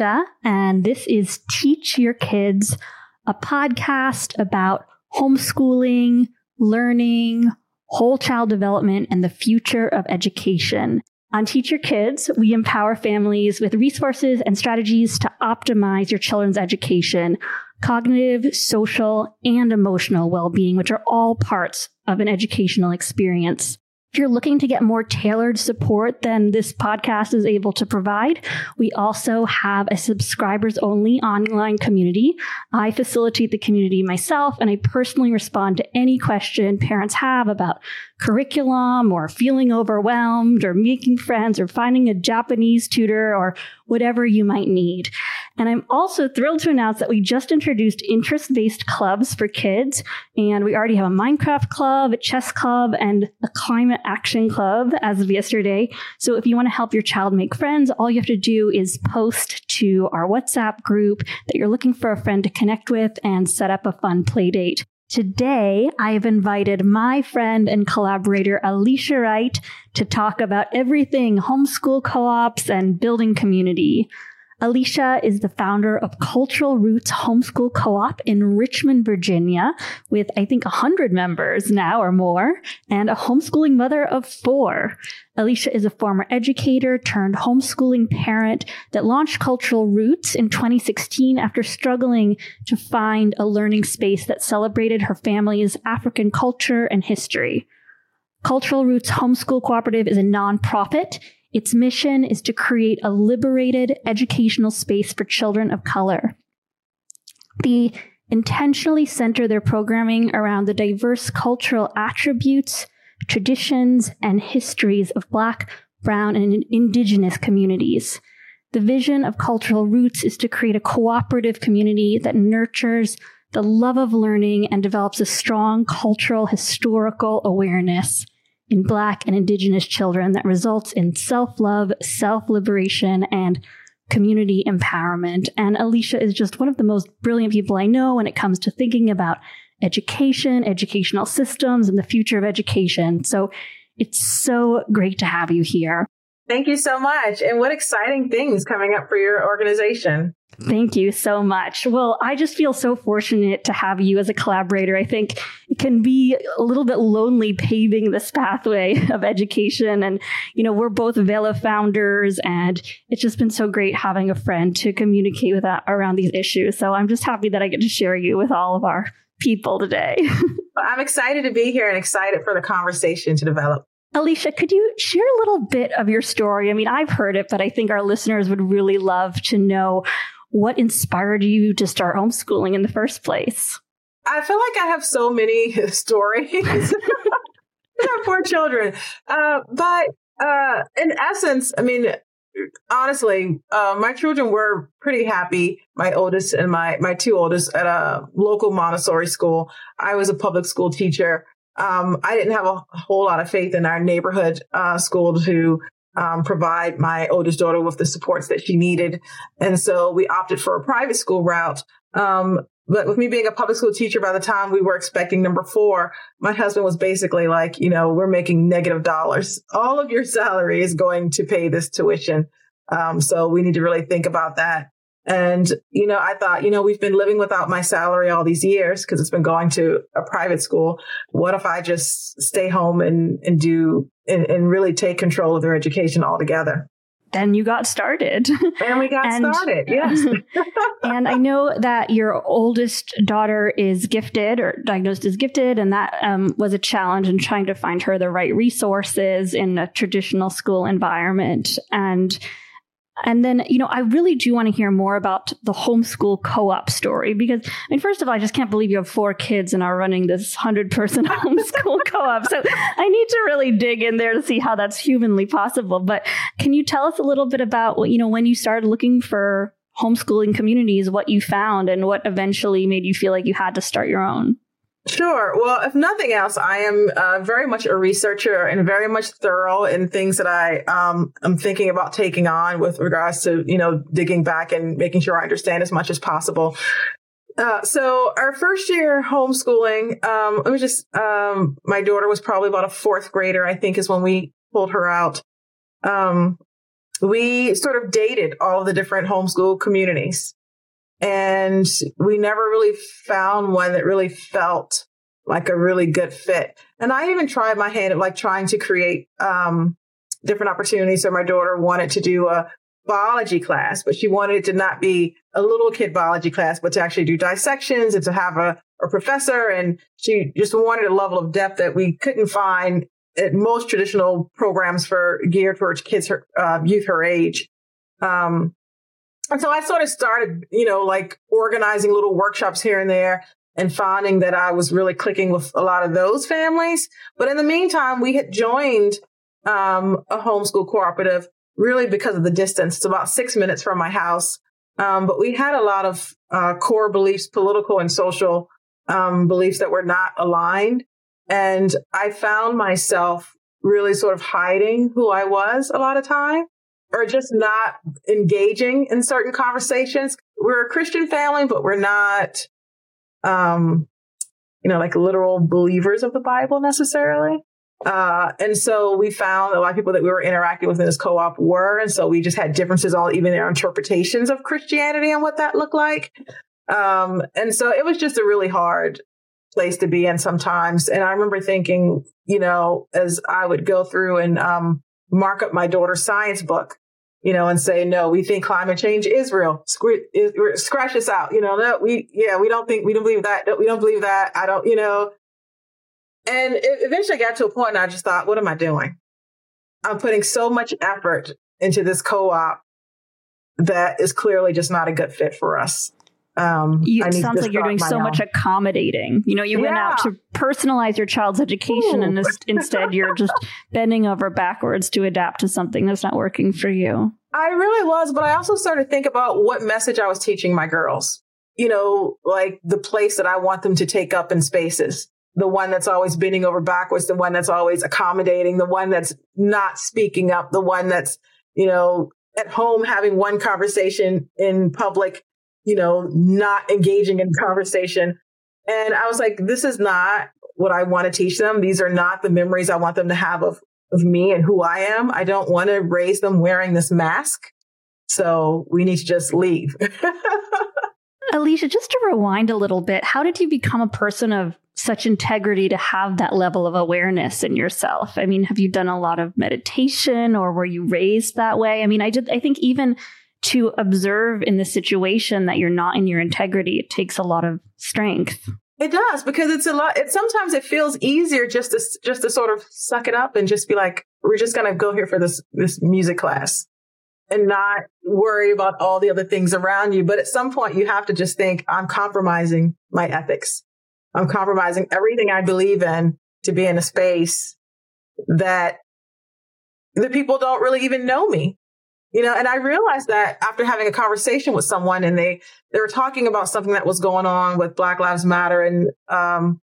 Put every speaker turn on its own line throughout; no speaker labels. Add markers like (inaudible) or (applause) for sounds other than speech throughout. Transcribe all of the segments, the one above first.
I'm and this is Teach Your Kids, a podcast about homeschooling, learning, whole child development, and the future of education. On Teach Your Kids, we empower families with resources and strategies to optimize your children's education, cognitive, social, and emotional well being, which are all parts of an educational experience. If you're looking to get more tailored support than this podcast is able to provide, we also have a subscribers only online community. I facilitate the community myself and I personally respond to any question parents have about curriculum or feeling overwhelmed or making friends or finding a Japanese tutor or whatever you might need. And I'm also thrilled to announce that we just introduced interest based clubs for kids. And we already have a Minecraft club, a chess club, and a climate action club as of yesterday. So if you want to help your child make friends, all you have to do is post to our WhatsApp group that you're looking for a friend to connect with and set up a fun play date. Today, I've invited my friend and collaborator Alycia Wright to talk about everything homeschool co ops and building community. Alycia is the founder of Cultural Roots Homeschool Co-op in Richmond, Virginia, with I think 100 members now or more, and a homeschooling mother of four. Alycia is a former educator turned homeschooling parent that launched Cultural Roots in 2016 after struggling to find a learning space that celebrated her family's African culture and history. Cultural Roots Homeschool Cooperative is a nonprofit its mission is to create a liberated educational space for children of color. They intentionally center their programming around the diverse cultural attributes, traditions, and histories of Black, Brown, and Indigenous communities. The vision of Cultural Roots is to create a cooperative community that nurtures the love of learning and develops a strong cultural historical awareness in Black and Indigenous children that results in self love, self liberation, and community empowerment. And Alycia is just one of the most brilliant people I know when it comes to thinking about education, educational systems, and the future of education. So it's so great to have you here.
Thank you so much. And what exciting things coming up for your organization.
Thank you so much. Well, I just feel so fortunate to have you as a collaborator. I think it can be a little bit lonely paving this pathway of education. And, you know, we're both Vela founders, and it's just been so great having a friend to communicate with that around these issues. So I'm just happy that I get to share you with all of our people today. (laughs)
I'm excited to be here and excited for the conversation to develop.
Alycia, could you share a little bit of your story? I mean, I've heard it, but I think our listeners would really love to know what inspired you to start homeschooling in the first place?
I feel like I have so many (laughs) stories. I have four children. Uh, but uh, in essence, I mean, honestly, uh, my children were pretty happy. My oldest and my my two oldest at a local Montessori school. I was a public school teacher. Um, I didn't have a whole lot of faith in our neighborhood uh, school to um, provide my oldest daughter with the supports that she needed. And so we opted for a private school route. Um, but with me being a public school teacher, by the time we were expecting number four, my husband was basically like, you know, we're making negative dollars. All of your salary is going to pay this tuition. Um, so we need to really think about that. And, you know, I thought, you know, we've been living without my salary all these years because it's been going to a private school. What if I just stay home and, and do and, and really take control of their education altogether?
then you got started.
And we got (laughs) and, started, yes. (laughs)
and I know that your oldest daughter is gifted or diagnosed as gifted, and that um, was a challenge in trying to find her the right resources in a traditional school environment. And and then, you know, I really do want to hear more about the homeschool co-op story because, I mean, first of all, I just can't believe you have four kids and are running this hundred person (laughs) homeschool co-op. So I need to really dig in there to see how that's humanly possible. But can you tell us a little bit about, what you know, when you started looking for homeschooling communities, what you found and what eventually made you feel like you had to start your own?
Sure. Well, if nothing else, I am uh, very much a researcher and very much thorough in things that I um, am thinking about taking on with regards to, you know, digging back and making sure I understand as much as possible. Uh, so our first year homeschooling, um, was just, um, my daughter was probably about a fourth grader, I think is when we pulled her out. Um, we sort of dated all the different homeschool communities. And we never really found one that really felt like a really good fit. And I even tried my hand at like trying to create um, different opportunities. So my daughter wanted to do a biology class, but she wanted it to not be a little kid biology class, but to actually do dissections and to have a, a professor. And she just wanted a level of depth that we couldn't find at most traditional programs for geared towards kids, her, uh, youth her age. Um, and so I sort of started, you know, like organizing little workshops here and there and finding that I was really clicking with a lot of those families. But in the meantime, we had joined um, a homeschool cooperative really because of the distance. It's about six minutes from my house. Um, but we had a lot of uh, core beliefs, political and social um, beliefs that were not aligned. And I found myself really sort of hiding who I was a lot of time or just not engaging in certain conversations. We're a Christian family, but we're not, um, you know, like literal believers of the Bible necessarily. Uh, and so we found a lot of people that we were interacting with in this co-op were, and so we just had differences all even their interpretations of Christianity and what that looked like. Um, and so it was just a really hard place to be in sometimes. And I remember thinking, you know, as I would go through and um, mark up my daughter's science book, you know, and say, no, we think climate change is real. Scratch this out. You know, no, we, yeah, we don't think, we don't believe that. We don't believe that. I don't, you know. And it eventually got to a point and I just thought, what am I doing? I'm putting so much effort into this co-op that is clearly just not a good fit for us.
Um, you, it sounds like you're doing so own. much accommodating. You know, you yeah. went out to personalize your child's education, Ooh. and this, instead you're just (laughs) bending over backwards to adapt to something that's not working for you.
I really was, but I also started to think about what message I was teaching my girls. You know, like the place that I want them to take up in spaces. The one that's always bending over backwards, the one that's always accommodating, the one that's not speaking up, the one that's, you know, at home having one conversation in public you know, not engaging in conversation. And I was like, this is not what I want to teach them. These are not the memories I want them to have of, of me and who I am. I don't want to raise them wearing this mask. So we need to just leave. (laughs)
Alycia, just to rewind a little bit, how did you become a person of such integrity to have that level of awareness in yourself? I mean, have you done a lot of meditation or were you raised that way? I mean, I did, I think even to observe in the situation that you're not in your integrity, it takes a lot of strength.
It does because it's a lot. It sometimes it feels easier just to just to sort of suck it up and just be like, we're just gonna go here for this this music class and not worry about all the other things around you. But at some point, you have to just think, I'm compromising my ethics. I'm compromising everything I believe in to be in a space that the people don't really even know me you know and i realized that after having a conversation with someone and they they were talking about something that was going on with black lives matter and um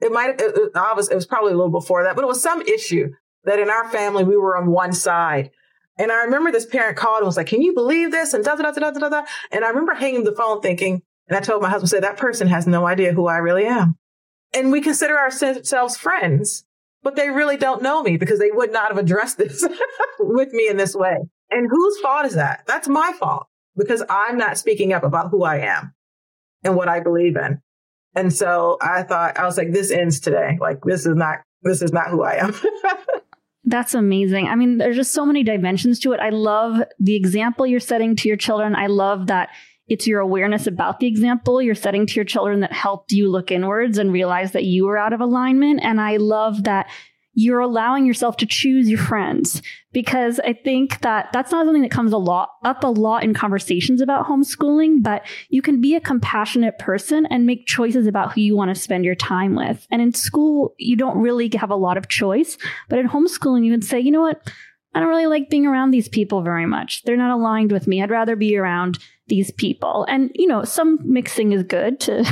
it might it, it, was, it was probably a little before that but it was some issue that in our family we were on one side. And i remember this parent called and was like can you believe this? and da da da da da da and i remember hanging the phone thinking and i told my husband said that person has no idea who i really am. And we consider ourselves friends but they really don't know me because they would not have addressed this (laughs) with me in this way and whose fault is that? That's my fault because I'm not speaking up about who I am and what I believe in. And so I thought, I was like, this ends today. Like, this is not, this is not who I am. (laughs)
That's amazing. I mean, there's just so many dimensions to it. I love the example you're setting to your children. I love that it's your awareness about the example you're setting to your children that helped you look inwards and realize that you were out of alignment. And I love that you're allowing yourself to choose your friends because I think that that's not something that comes a lot up a lot in conversations about homeschooling, but you can be a compassionate person and make choices about who you want to spend your time with. And in school, you don't really have a lot of choice, but in homeschooling, you can say, you know what? I don't really like being around these people very much. They're not aligned with me. I'd rather be around these people. And, you know, some mixing is good to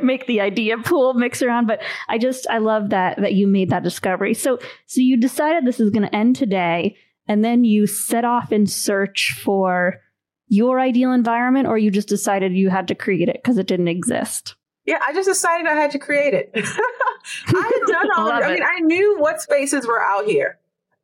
(laughs) make the idea pool mix around, but I just, I love that, that you made that discovery. So, so you decided this is going to end today and then you set off in search for your ideal environment or you just decided you had to create it because it didn't exist?
Yeah, I just decided I had to create it. (laughs) I had done all. (laughs) I mean, I knew what spaces were out here.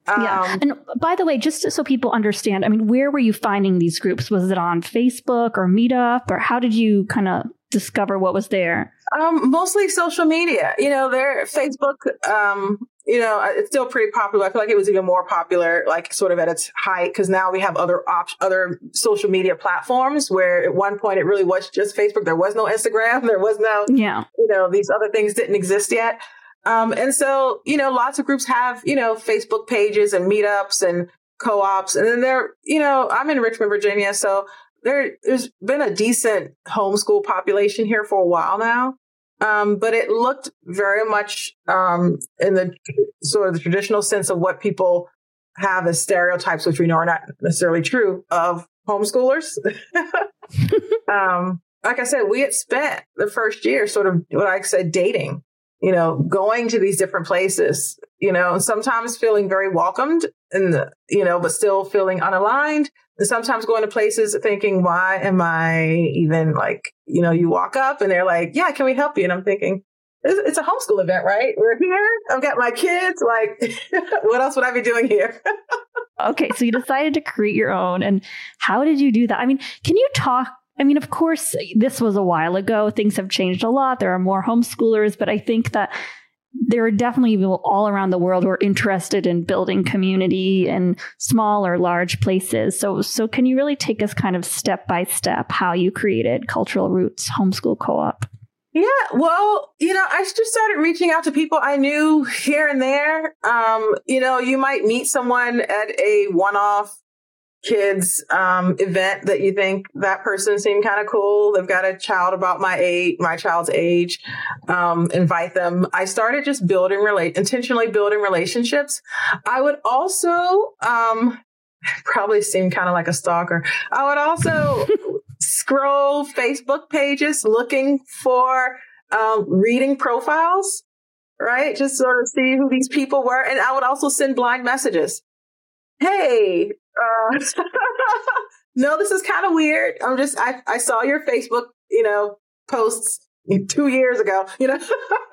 Yeah. Um, and by the way, just so people understand, I mean, where were you finding these groups? Was it on Facebook or Meetup, or how did you kind of discover what was there?
Um, mostly social media. You know, there Facebook. Um, you know, it's still pretty popular. I feel like it was even more popular, like sort of at its height, because now we have other op- other social media platforms. Where at one point it really was just Facebook. There was no Instagram. (laughs) There was no,
yeah,
you know, these other things didn't exist yet. Um, and so, you know, lots of groups have, you know, Facebook pages and meetups and co-ops. And then there, you know, I'm in Richmond, Virginia. So there, there's been a decent homeschool population here for a while now. Um, but it looked very much, um, in the sort of the traditional sense of what people have as stereotypes, which we know are not necessarily true of homeschoolers. (laughs) (laughs) um, like I said, we had spent the first year sort of what I said dating you know, going to these different places, you know, sometimes feeling very welcomed and, you know, but still feeling unaligned. And sometimes going to places thinking, why am I even like, you know, you walk up and they're like, yeah, can we help you? And I'm thinking, it's, a homeschool event, right? We're here. I've got my kids. Like, (laughs) what else would I be doing here? (laughs)
okay. So you decided to create your own. And how did you do that? I mean, can you talk I mean, of course, this was a while ago. Things have changed a lot. There are more homeschoolers, but I think that there are definitely people all around the world who are interested in building community in small or large places. So, so can you really take us kind of step by step how you created Cultural Roots Homeschool Co-op?
Yeah, well, you know, I just started reaching out to people I knew here and there. Um, you know, you might meet someone at a one-off kids um, event that you think that person seemed kind of cool. They've got a child about my age my child's age um, invite them. I started just building relate intentionally building relationships. I would also um, (laughs) probably seem kind of like a stalker. I would also (laughs) scroll facebook pages looking for um, reading profiles right? Just sort of see who these people were. And i would also send blind messages hey, uh, (laughs) no, this is kind of weird. I'm just, I, I saw your Facebook, you know, posts two years ago, you know,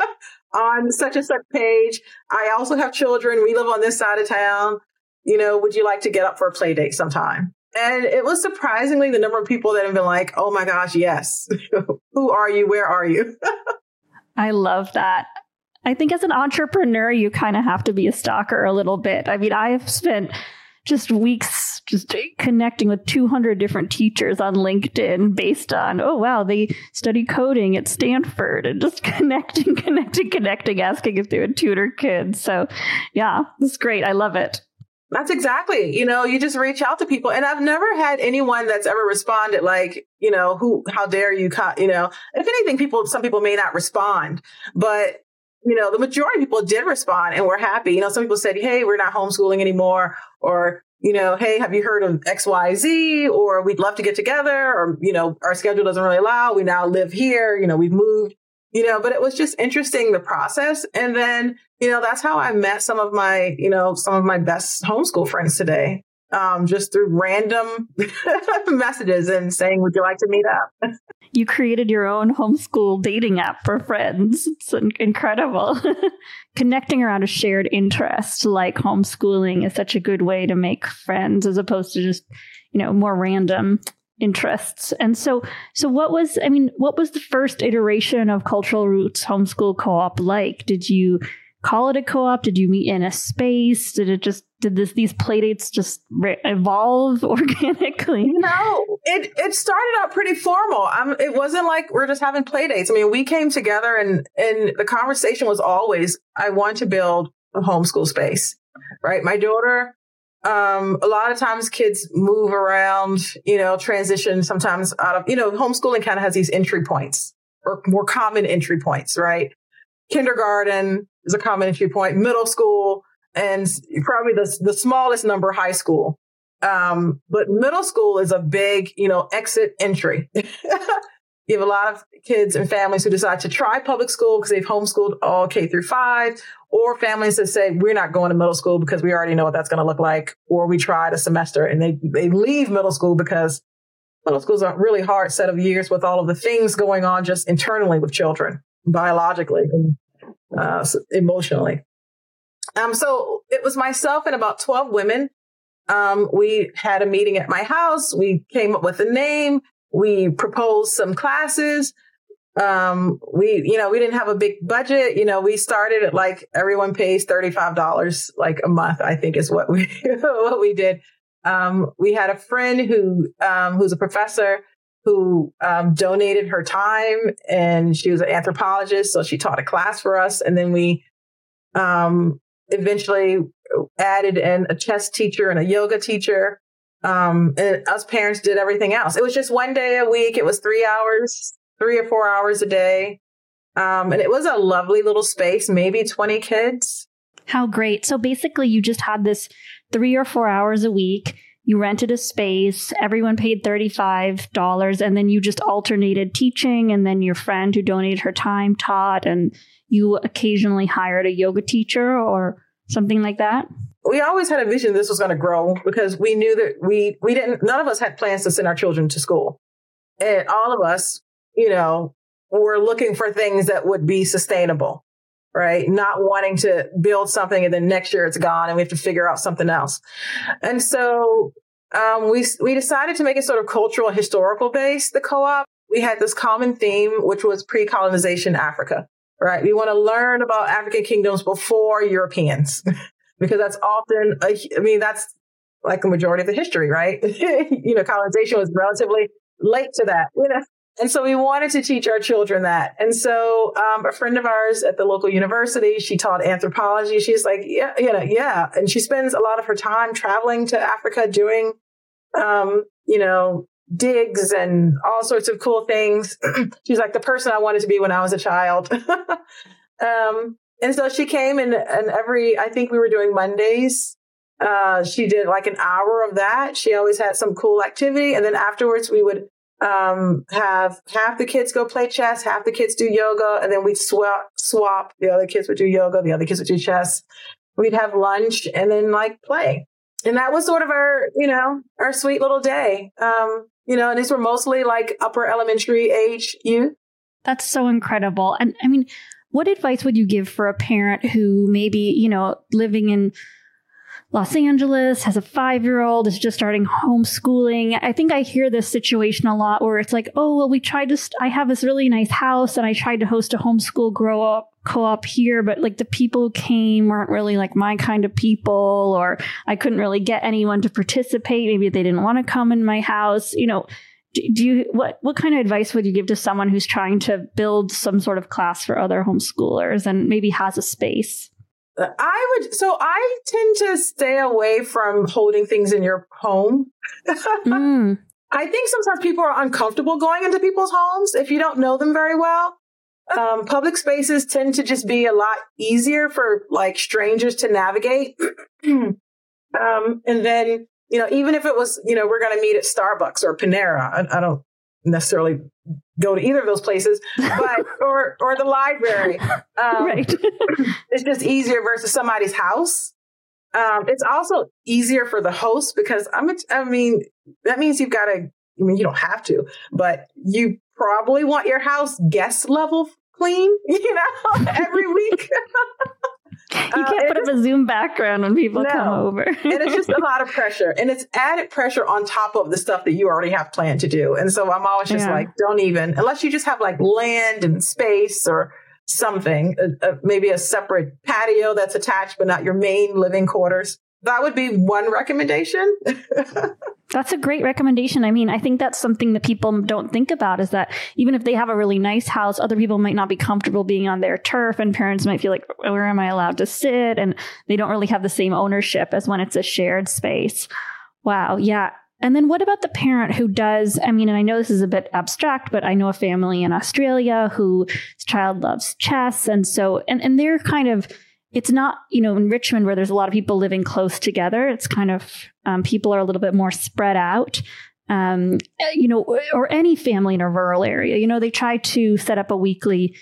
(laughs) on such and such page. I also have children. We live on this side of town. You know, would you like to get up for a play date sometime? And it was surprisingly the number of people that have been like, oh my gosh, yes. (laughs) Who are you? Where are you?
I love that. I think as an entrepreneur, you kind of have to be a stalker a little bit. I mean, I've spent just weeks just connecting with 200 different teachers on LinkedIn based on, oh, wow, they study coding at Stanford and just (laughs) connecting, connecting, connecting, asking if they would tutor kids. So, yeah, it's great. I love it.
That's exactly, you know, you just reach out to people. And I've never had anyone that's ever responded like, you know, who, how dare you, you know, if anything, people, some people may not respond, but you know, the majority of people did respond and were happy. You know, some people said, Hey, we're not homeschooling anymore. Or, you know, Hey, have you heard of XYZ? Or we'd love to get together. Or, you know, our schedule doesn't really allow. We now live here. You know, we've moved, you know, but it was just interesting the process. And then, you know, that's how I met some of my, you know, some of my best homeschool friends today. Um, just through random (laughs) messages and saying, would you like to meet up? (laughs)
you created your own homeschool dating app for friends. It's incredible. (laughs) Connecting around a shared interest like homeschooling is such a good way to make friends as opposed to just, you know, more random interests. And so so what was I mean, what was the first iteration of Cultural Roots Homeschool Co-op like? Did you call it a co-op? Did you meet in a space? Did it just did this these playdates just re- evolve (laughs) organically?
No, it it started out pretty formal. Um, it wasn't like we're just having playdates. I mean, we came together and and the conversation was always, I want to build a homeschool space. Right, my daughter. Um, a lot of times kids move around, you know, transition sometimes out of, you know, homeschooling kind of has these entry points or more common entry points, right? Kindergarten, is a common entry point, middle school, and probably the, the smallest number, high school. Um, but middle school is a big, you know, exit entry. (laughs) you have a lot of kids and families who decide to try public school because they've homeschooled all K through five, or families that say, we're not going to middle school because we already know what that's going to look like, or we tried a semester and they, they leave middle school because middle school is a really hard set of years with all of the things going on just internally with children, biologically. And uh, emotionally. Um, so it was myself and about 12 women. Um, we had a meeting at my house. We came up with a name. We proposed some classes. Um, we, you know, we didn't have a big budget. You know, we started at like everyone pays $35 like a month, I think is what we, (laughs) what we did. Um, we had a friend who, um, who's a professor who, um, donated her time and she was an anthropologist. So she taught a class for us. And then we, um, eventually added in a chess teacher and a yoga teacher. Um, and us parents did everything else. It was just one day a week. It was three hours, three or four hours a day. Um, and it was a lovely little space, maybe 20 kids.
How great. So basically, you just had this three or four hours a week. You rented a space, everyone paid $35, and then you just alternated teaching. And then your friend who donated her time taught, and you occasionally hired a yoga teacher or something like that?
We always had a vision this was going to grow because we knew that we we didn't none of us had plans to send our children to school. And all of us, you know, were looking for things that would be sustainable, right? Not wanting to build something and then next year it's gone and we have to figure out something else. And so um, we we decided to make it sort of cultural historical based. The co-op we had this common theme, which was pre-colonization Africa right? We want to learn about African kingdoms before Europeans, (laughs) because that's often, a, I mean, that's like a majority of the history, right? (laughs) you know, colonization was relatively late to that, you know. And so we wanted to teach our children that. And so um, a friend of ours at the local university, she taught anthropology. She's like, yeah, you know, yeah. And she spends a lot of her time traveling to Africa doing, um, you know, digs and all sorts of cool things. (clears throat) She's like the person I wanted to be when I was a child. (laughs) um, and so she came and, and every, I think we were doing Mondays. Uh, she did like an hour of that. She always had some cool activity. And then afterwards we would, um, have half the kids go play chess, half the kids do yoga, and then we'd swap, swap. The other kids would do yoga, the other kids would do chess. We'd have lunch and then like play. And that was sort of our, you know, our sweet little day. Um, you know, and these were mostly like upper elementary age youth.
That's so incredible. And I mean, what advice would you give for a parent who maybe, you know, living in Los Angeles, has a five year old, is just starting homeschooling. I think I hear this situation a lot where it's like, oh, well, we tried to, st- I have this really nice house and I tried to host a homeschool grow up co-op here, but like the people who came weren't really like my kind of people, or I couldn't really get anyone to participate. Maybe they didn't want to come in my house. You know, do, do you what what kind of advice would you give to someone who's trying to build some sort of class for other homeschoolers and maybe has a space?
I would so I tend to stay away from holding things in your home. mm. (laughs) I think sometimes people are uncomfortable going into people's homes if you don't know them very well um, public spaces tend to just be a lot easier for like strangers to navigate. (clears throat) um, and then, you know, even if it was, you know, we're going to meet at Starbucks or Panera, I, I, don't necessarily go to either of those places, but, (laughs) or, or the library. Um, right. (laughs) it's just easier versus somebody's house. Um, it's also easier for the host because I'm, I mean, that means you've got to, I mean, you don't have to, but you probably want your house guest level clean, (laughs) you know, every week.
You can't uh, put up a Zoom background when people no. come over. (laughs)
and it's just a lot of pressure. And it's added pressure on top of the stuff that you already have planned to do. And so I'm always just yeah. like, don't even, unless you just have like land and space or something, uh, uh, maybe a separate patio that's attached, but not your main living quarters that would be one recommendation. (laughs)
that's a great recommendation. I mean, I think that's something that people don't think about is that even if they have a really nice house, other people might not be comfortable being on their turf and parents might feel like, where am I allowed to sit? And they don't really have the same ownership as when it's a shared space. Wow. Yeah. And then what about the parent who does, I mean, and I know this is a bit abstract, but I know a family in Australia whose child loves chess. And so, and, and they're kind of, it's not, you know, in Richmond where there's a lot of people living close together. It's kind of um, people are a little bit more spread out. Um, you know, or any family in a rural area. You know, they try to set up a weekly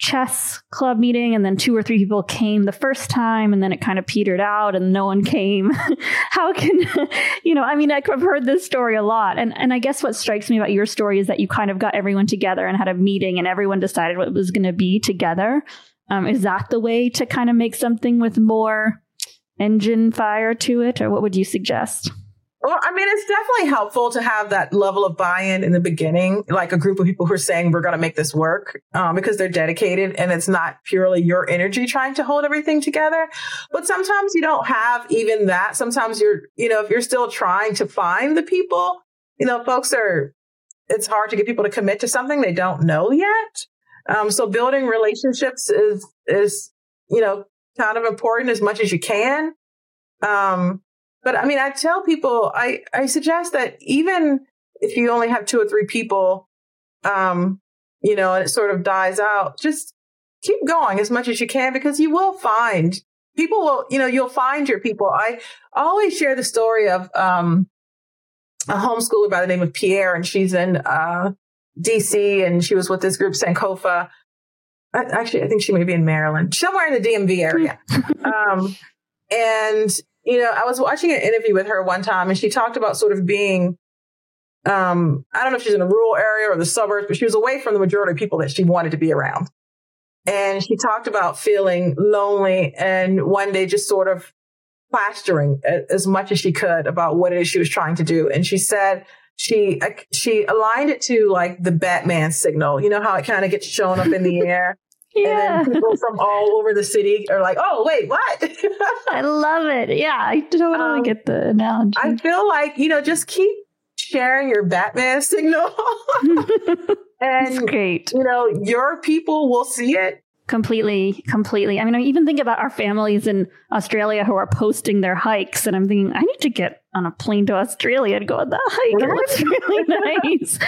chess club meeting and then two or three people came the first time and then it kind of petered out and no one came (laughs) how can (laughs) you know i mean i've heard this story a lot and and i guess what strikes me about your story is that you kind of got everyone together and had a meeting and everyone decided what was going to be together Um, is that the way to kind of make something with more engine fire to it, or what would you suggest?
Well, I mean, it's definitely helpful to have that level of buy-in in the beginning, like a group of people who are saying we're going to make this work um, because they're dedicated, and it's not purely your energy trying to hold everything together. But sometimes you don't have even that. Sometimes you're, you know, if you're still trying to find the people, you know, folks are. It's hard to get people to commit to something they don't know yet. Um, so building relationships is is you know kind of important as much as you can. Um, but I mean, I tell people, I, I suggest that even if you only have two or three people, um, you know, and it sort of dies out, just keep going as much as you can because you will find people will, you know, you'll find your people. I always share the story of, um, a homeschooler by the name of Pierre and she's in, uh, DC and she was with this group Sankofa. Actually, I think she may be in Maryland, somewhere in the DMV area. (laughs) um, and you know, I was watching an interview with her one time and she talked about sort of being, um, I don't know if she's in a rural area or the suburbs, but she was away from the majority of people that she wanted to be around. And she talked about feeling lonely and one day just sort of plastering as much as she could about what it is she was trying to do. And she said she, she aligned it to like the Batman signal. You know how it kind of gets shown up in the (laughs) air
yeah.
And then people from all over the city are like, oh, wait, what?
I love it. Yeah, I totally um, get the analogy.
I feel like, you know, just keep sharing your Batman signal. (laughs) (laughs) and,
great.
you know, your people will see it
Completely, completely. I mean, I even think about our families in Australia who are posting their hikes, and I'm thinking, I need to get on a plane to Australia and go on that hike. It looks really (laughs) nice.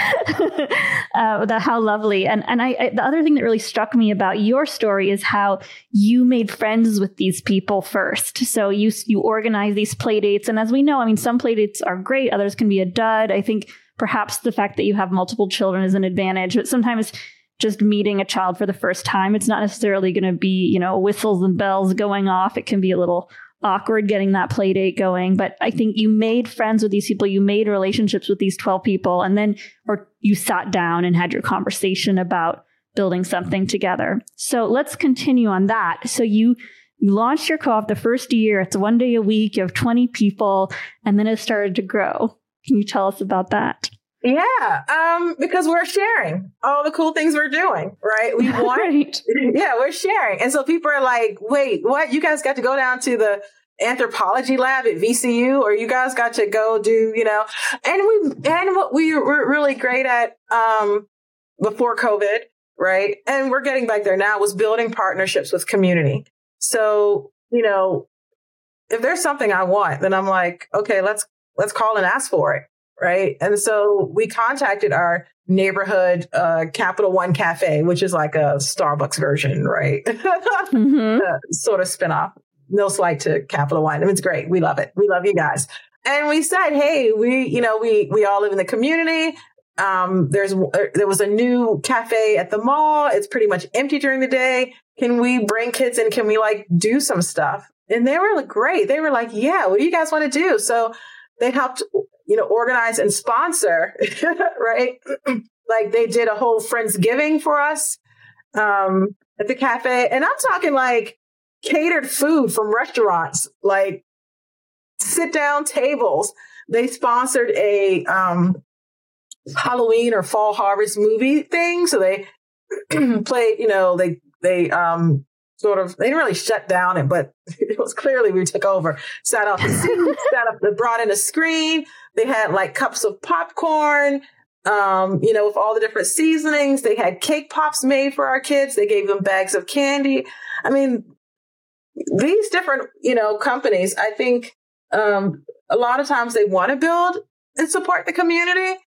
(laughs) uh, the, how lovely. And and I, I, the other thing that really struck me about your story is how you made friends with these people first. So you you organize these play dates, and as we know, I mean, some play dates are great, others can be a dud. I think perhaps the fact that you have multiple children is an advantage, but sometimes just meeting a child for the first time. It's not necessarily going to be, you know, whistles and bells going off. It can be a little awkward getting that play date going. But I think you made friends with these people, you made relationships with these 12 people, and then, or you sat down and had your conversation about building something together. So let's continue on that. So you, you launched your co-op the first year. It's one day a week. You have 20 people, and then it started to grow. Can you tell us about that?
Yeah, um, because we're sharing all the cool things we're doing, right? We (laughs) want, right. yeah, we're sharing. And so people are like, wait, what? You guys got to go down to the anthropology lab at VCU or you guys got to go do, you know, and we, and what we were really great at, um, before COVID, right? And we're getting back there now was building partnerships with community. So, you know, if there's something I want, then I'm like, okay, let's, let's call and ask for it right? And so we contacted our neighborhood uh, Capital One Cafe, which is like a Starbucks version, right? (laughs) mm-hmm. uh, sort of spinoff. No slight to Capital One. I mean, it's great. We love it. We love you guys. And we said, hey, we, you know, we we all live in the community. Um, there's uh, there was a new cafe at the mall. It's pretty much empty during the day. Can we bring kids in? Can we like do some stuff? And they were like, great. They were like, yeah, what do you guys want to do? So they helped you know, organize and sponsor, (laughs) right? (clears throat) like they did a whole Friendsgiving for us um, at the cafe. And I'm talking like catered food from restaurants, like sit down tables. They sponsored a um, Halloween or fall harvest movie thing. So they (clears throat) played, you know, they, they, um, sort of, they didn't really shut down it, but (laughs) it was clearly we took over, sat up the (laughs) seat, sat up, they brought in a screen. They had like cups of popcorn, um, you know, with all the different seasonings. They had cake pops made for our kids. They gave them bags of candy. I mean, these different, you know, companies, I think, um, a lot of times they want to build and support the community,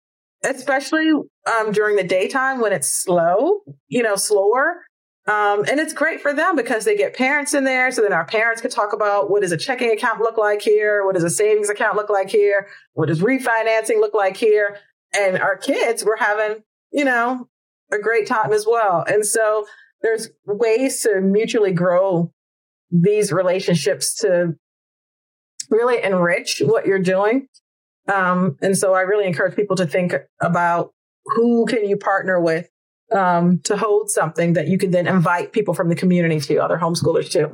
especially, um, during the daytime when it's slow, you know, slower. Um, and it's great for them because they get parents in there. So then our parents can talk about what does a checking account look like here? What does a savings account look like here? What does refinancing look like here? And our kids were having, you know, a great time as well. And so there's ways to mutually grow these relationships to really enrich what you're doing. Um, and so I really encourage people to think about who can you partner with um, to hold something that you can then invite people from the community to, other homeschoolers too.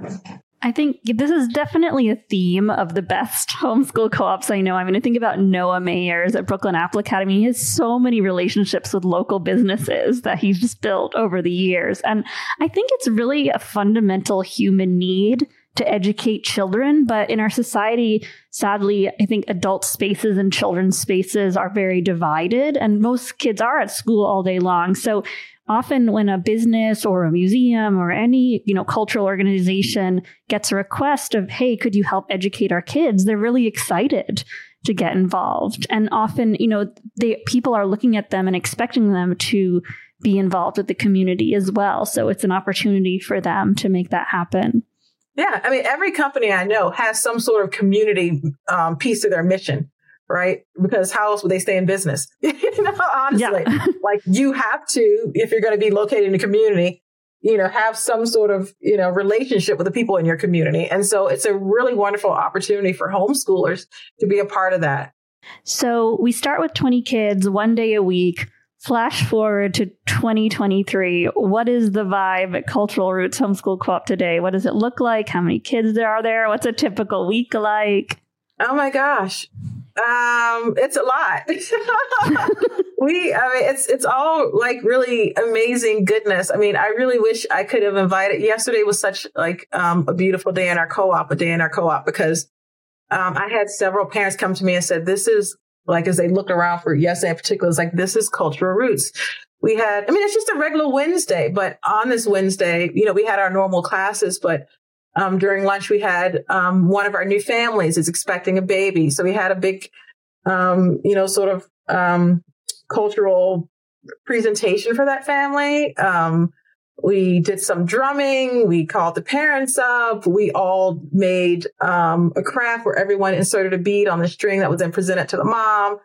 I think this is definitely a theme of the best (laughs) homeschool co-ops I know. I mean, I think about Noah Mayers at Brooklyn Apple Academy. He has so many relationships with local businesses that he's just built over the years. And I think it's really a fundamental human need to educate children. But in our society, sadly, I think adult spaces and children's spaces are very divided, and most kids are at school all day long. So often when a business or a museum or any you know cultural organization gets a request of hey could you help educate our kids they're really excited to get involved and often you know they people are looking at them and expecting them to be involved with the community as well so it's an opportunity for them to make that happen
yeah, I mean, every company I know has some sort of community um, piece to their mission, right? Because how else would they stay in business? (laughs) you know, honestly, yeah. (laughs) like you have to, if you're going to be located in a community, you know, have some sort of, you know, relationship with the people in your community. And so it's a really wonderful opportunity for homeschoolers to be a part of that.
So we start with 20 kids one day a week Flash forward to 2023. What is the vibe at Cultural Roots Homeschool Co-op today? What does it look like? How many kids there are there? What's a typical week like?
Oh my gosh. Um, it's a lot. (laughs) we, I mean, it's, it's all like really amazing goodness. I mean, I really wish I could have invited, yesterday was such like, um, a beautiful day in our co-op, a day in our co-op because, um, I had several parents come to me and said, this is like as they looked around for yesterday in particular, it's like, this is cultural roots. We had, I mean, it's just a regular Wednesday, but on this Wednesday, you know, we had our normal classes, but um, during lunch, we had um, one of our new families is expecting a baby. So we had a big, um, you know, sort of um, cultural presentation for that family. Um, we did some drumming. We called the parents up. We all made um, a craft where everyone inserted a bead on the string that was then presented to the mom.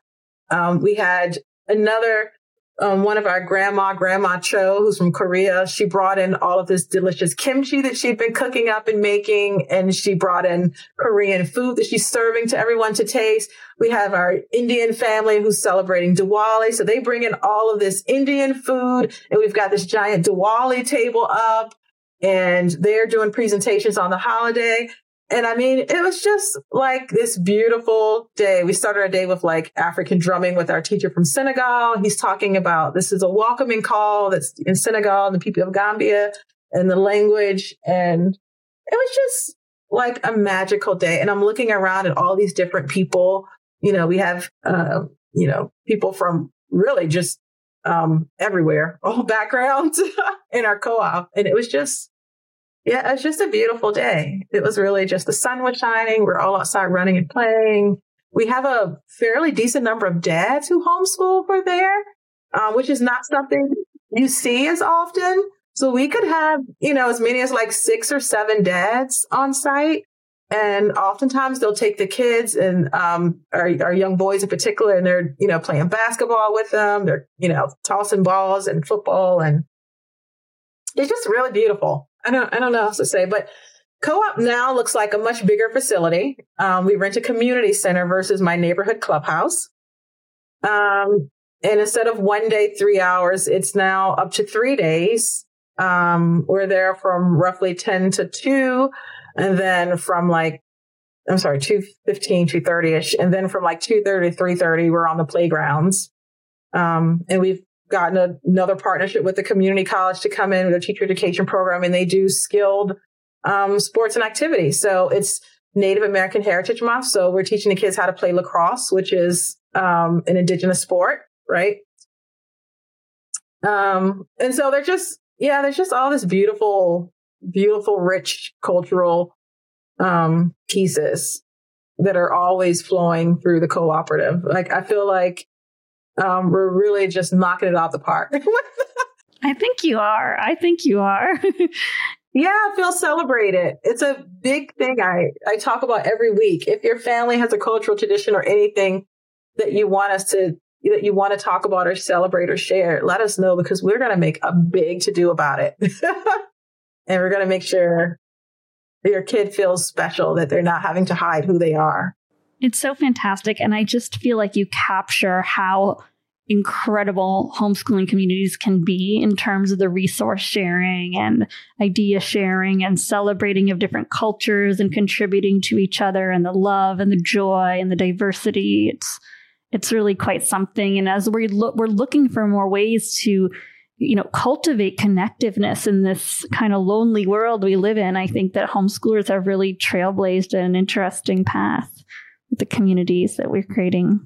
Um, we had another um, one of our grandma, Grandma Cho, who's from Korea, she brought in all of this delicious kimchi that she'd been cooking up and making. And she brought in Korean food that she's serving to everyone to taste. We have our Indian family who's celebrating Diwali. So they bring in all of this Indian food and we've got this giant Diwali table up and they're doing presentations on the holiday. And I mean, it was just like this beautiful day. We started our day with like African drumming with our teacher from Senegal. He's talking about this is a welcoming call that's in Senegal and the people of Gambia and the language. And it was just like a magical day. And I'm looking around at all these different people. You know, we have, uh, you know, people from really just um, everywhere, (laughs) all backgrounds (laughs) in our co-op. And it was just yeah, it was just a beautiful day. It was really just the sun was shining. We're all outside running and playing. We have a fairly decent number of dads who homeschool for there, uh, which is not something you see as often. So we could have, you know, as many as like six or seven dads on site. And oftentimes they'll take the kids and um, our, our young boys in particular, and they're, you know, playing basketball with them. They're, you know, tossing balls and football. And it's just really beautiful. I don't, I don't know how to say, but co-op now looks like a much bigger facility. Um, we rent a community center versus my neighborhood clubhouse. Um, and instead of one day, three hours, it's now up to three days. Um, we're there from roughly 10 to 2 and then from like I'm sorry, 215, 230 ish. And then from like 230 to 330, we're on the playgrounds. Um, and we've gotten a, another partnership with the community college to come in with a teacher education program and they do skilled um, sports and activities. So it's Native American Heritage Month. So we're teaching the kids how to play lacrosse, which is um, an indigenous sport, right? Um, and so they're just, yeah, there's just all this beautiful, beautiful, rich cultural um, pieces that are always flowing through the cooperative. Like I feel like um, we're really just knocking it out the park.
I think you are. I think you are. (laughs)
yeah, I feel celebrated. It's a big thing I, I talk about every week. If your family has a cultural tradition or anything that you want us to that you want to talk about or celebrate or share, let us know because we're going to make a big to do about it. (laughs) and we're going to make sure your kid feels special, that they're not having to hide who they are.
It's so fantastic. And I just feel like you capture how incredible homeschooling communities can be in terms of the resource sharing and idea sharing and celebrating of different cultures and contributing to each other and the love and the joy and the diversity. It's it's really quite something. And as we look, we're looking for more ways to you know, cultivate connectiveness in this kind of lonely world we live in. I think that homeschoolers have really trailblazed an interesting path the communities that we're creating.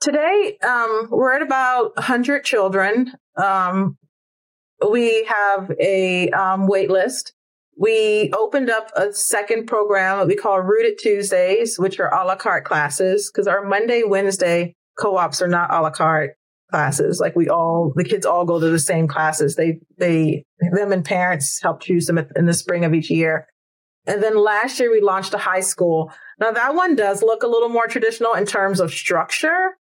Today, um, we're at about 100 children. Um, we have a um, wait list. We opened up a second program that we call Rooted Tuesdays, which are a la carte classes, because our Monday, Wednesday co-ops are not a la carte classes. Like we all, the kids all go to the same classes. They, they, them and parents help choose them in the spring of each year. And then last year we launched a high school. Now that one does look a little more traditional in terms of structure,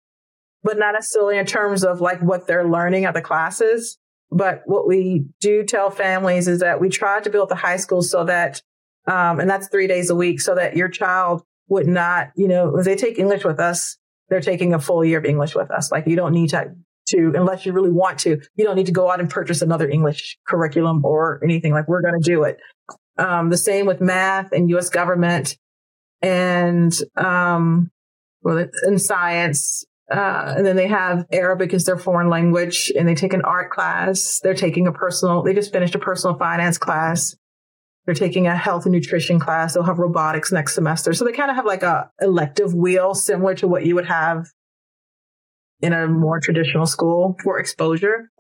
but not necessarily in terms of like what they're learning at the classes. But what we do tell families is that we try to build the high school so that, um, and that's three days a week so that your child would not, you know, if they take English with us, they're taking a full year of English with us. Like you don't need to, to, unless you really want to, you don't need to go out and purchase another English curriculum or anything like we're going to do it. Um, the same with math and U.S. government and, um, well, in science. Uh, and then they have Arabic as their foreign language and they take an art class. They're taking a personal, they just finished a personal finance class. They're taking a health and nutrition class. They'll have robotics next semester. So they kind of have like a elective wheel similar to what you would have in a more traditional school for exposure.